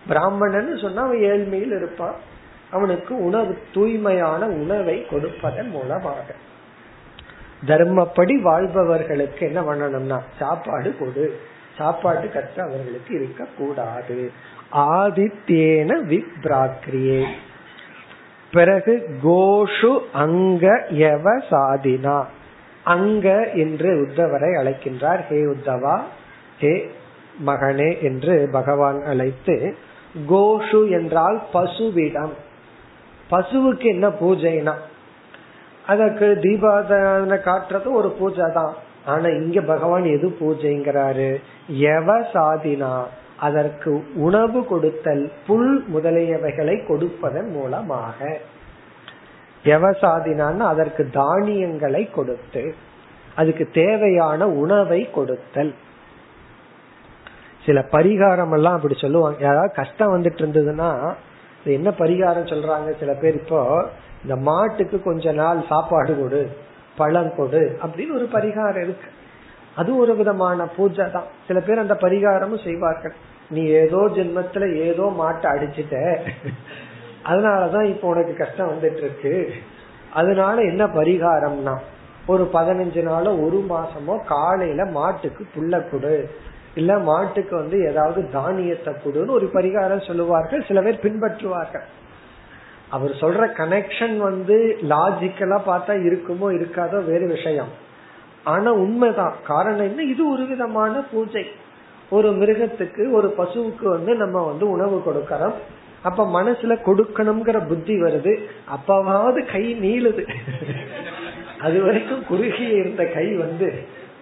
[SPEAKER 1] பிராமணன் சொன்னா அவன் ஏழ்மையில் இருப்பான். அவனுக்கு உணவு தூய்மையான உணவை கொடுப்பதன் மூலமாக. தர்மப்படி வாழ்பவர்களுக்கு என்ன பண்ணணும்னா சாப்பாடு கொடு. சாப்பாட்டு கற்று அவர்களுக்கு இருக்க கூடாது ஆதித்யேன விப்ராக்கிரியே பிறகு கோஷு அங்க எவ சாதினா. அங்க என்று உத்தவரை அழைக்கின்றார். ஹே உத்தவா ஹே மகனே என்று பகவான் அழைத்து கோஷு என்றால் பசுவிடம். பசுவுக்கு என்ன பூஜைனா? அதற்கு தீபாதனை காட்டுறது ஒரு பூஜை தான். ஆனா இங்க பகவான் எது பூஜைங்கிறாரு? எவ சாதினா. அதற்கு உணவு கொடுத்தல் புல் முதலியவைகளை கொடுப்பதன் மூலமாக. எவசாதினான்னு அதற்கு தானியங்களை கொடுத்து அதுக்கு தேவையான உணவை கொடுத்தல். சில பரிகாரம் எல்லாம் அப்படி சொல்லுவாங்க. யாராவது கஷ்டம் வந்துட்டு இருந்ததுன்னா என்ன பரிகாரம் சொல்றாங்க சில பேர் இப்போ இந்த மாட்டுக்கு கொஞ்ச நாள் சாப்பாடு கொடு பழம் கொடு அப்படின்னு ஒரு பரிகாரம் இருக்கு. அது ஒரு விதமான பூஜை தான். சில பேர் அந்த பரிகாரமும் செய்வார்கள். நீ ஏதோ ஜென்மத்துல ஏதோ மாட்டை அடிச்சுட்ட. அதனாலதான் இப்ப உனக்கு கஷ்டம் வந்துட்டு இருக்கு அதனால என்ன பரிகாரம்னா ஒரு பதினஞ்சு நாளோ ஒரு மாசமோ காலையில மாட்டுக்கு புல்ல கொடு. இல்ல மாட்டுக்கு வந்து ஏதாவது தானியத்தை கொடுன்னு ஒரு பரிகாரம் சொல்லுவார்கள். சில பேர் பின்பற்றுவார்கள். அவர் சொல்ற கனெக்ஷன் வந்து லாஜிக்கலா பார்த்தா இருக்குமோ இருக்காதோ வேறு விஷயம். ஆனா உண்மைதான். காரணம் என்ன? இது ஒரு விதமான பூஜை. ஒரு மிருகத்துக்கு ஒரு பசுவுக்கு வந்து நம்ம வந்து உணவு கொடுக்கறோம். அப்ப மனசுல கொடுக்கணுங்கிற புத்தி வருது. அப்பவாவது கை நீளுது. அது வரைக்கும் குறுகிய இருந்த கை வந்து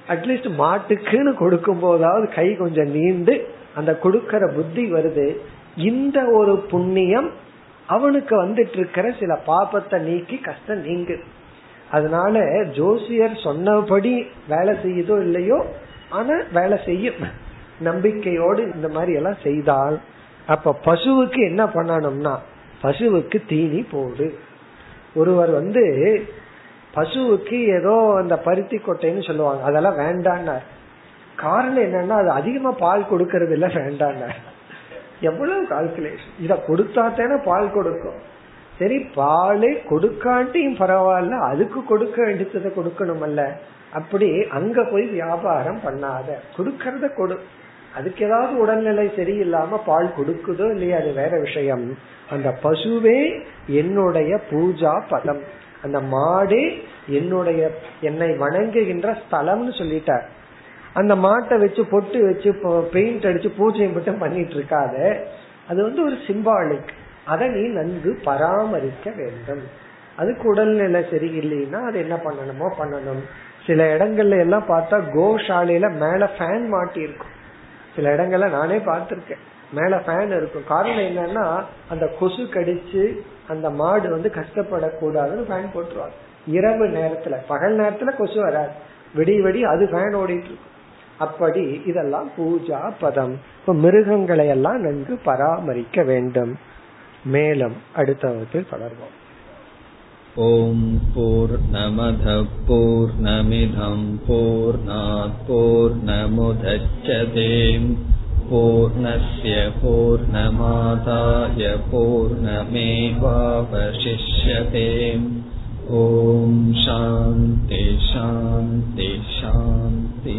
[SPEAKER 1] அட்லீஸ்ட் மாட்டுக்குன்னு கொடுக்கும் போதாவது கை கொஞ்சம் நீண்டு அந்த கொடுக்கற புத்தி வருது. இந்த ஒரு புண்ணியம் அவனுக்கு வந்துட்டு இருக்கிற சில பாபத்தை நீக்கி கஷ்டம் நீங்குது. அதனால ஜோசியர் சொன்னபடி வேலை செய்யுதோ இல்லையோ ஆனா வேலை செய்யும். நம்பிக்கையோடு இந்த மாதிரி எல்லாம் செய்தால் அப்ப பசுவுக்கு என்ன பண்ணணும்னா பசுவுக்கு தீனி போடு. ஒருவர் வந்து பசுவுக்கு ஏதோ அந்த பருத்தி கொட்டைன்னு சொல்லுவாங்க. அதெல்லாம் வேண்டான்னார். காரணம் என்னன்னா அது அதிகமா பால் கொடுக்கறது இல்ல வேண்டான்னார். எவ்வளவு கால்குலேஷன் இத கொடுத்தா தானே பால் கொடுக்கும். சரி பாலே கொடுக்காட்டியும் பரவாயில்ல அதுக்கு கொடுக்க வேண்டியதை கொடுக்கணுமல்ல. அப்படி அங்க போய் வியாபாரம் பண்ணாத. கொடுக்கறத கொடு. அதுக்கு ஏதாவது உடல்நிலை சரியில்லாம பால் கொடுக்குதோ இல்லையா அது வேற விஷயம். அந்த பசுவே என்னுடைய பூஜா பதம். அந்த மாடே என்னுடைய என்னை வணங்குகின்ற ஸ்தலம்னு சொல்லிட்டார். அந்த மாட்டை வச்சு பொட்டு வச்சு பெயிண்ட் அடிச்சு பூஜை மட்டும் பண்ணிட்டு இருக்காத. அது வந்து ஒரு சிம்பாலிக் அதை நீ நன்கு பராமரிக்க வேண்டும். அதுக்கு உடல்நிலை சரியில்லைன்னா அது என்ன பண்ணணுமோ பண்ணணும். சில இடங்கள்ல எல்லாம் பார்த்தா கோஷாலையில மேல ஃபேன் மாட்டி இருக்கும் சில இடங்கள்ல நானே பார்த்திருக்கேன். மேல ஃபேன் இருக்கும். காரணம் என்னன்னா அந்த கொசு கடிச்சு அந்த மாடு வந்து கஷ்டப்படக்கூடாதுன்னு ஃபேன் போட்டுருவாங்க. இரவு நேரத்துல பகல் நேரத்துல கொசு வராது. வெடி வெடி அது ஃபேன் ஓடிட்டு இருக்கும் அப்படி இதெல்லாம் பூஜா பதம். இப்ப மிருகங்களை எல்லாம் நன்கு பராமரிக்க வேண்டும். மேலும் அடுத்த வகுப்பில் தொடர்வோம்
[SPEAKER 2] ॐ पूर्णमधपूर्णमिधं पूर्णात्पूर्णमुदच्छते पूर्णस्य पूर्णमादाय पूर्णमेवावशिष्यते ॐ शान्ति शान्ति शान्ति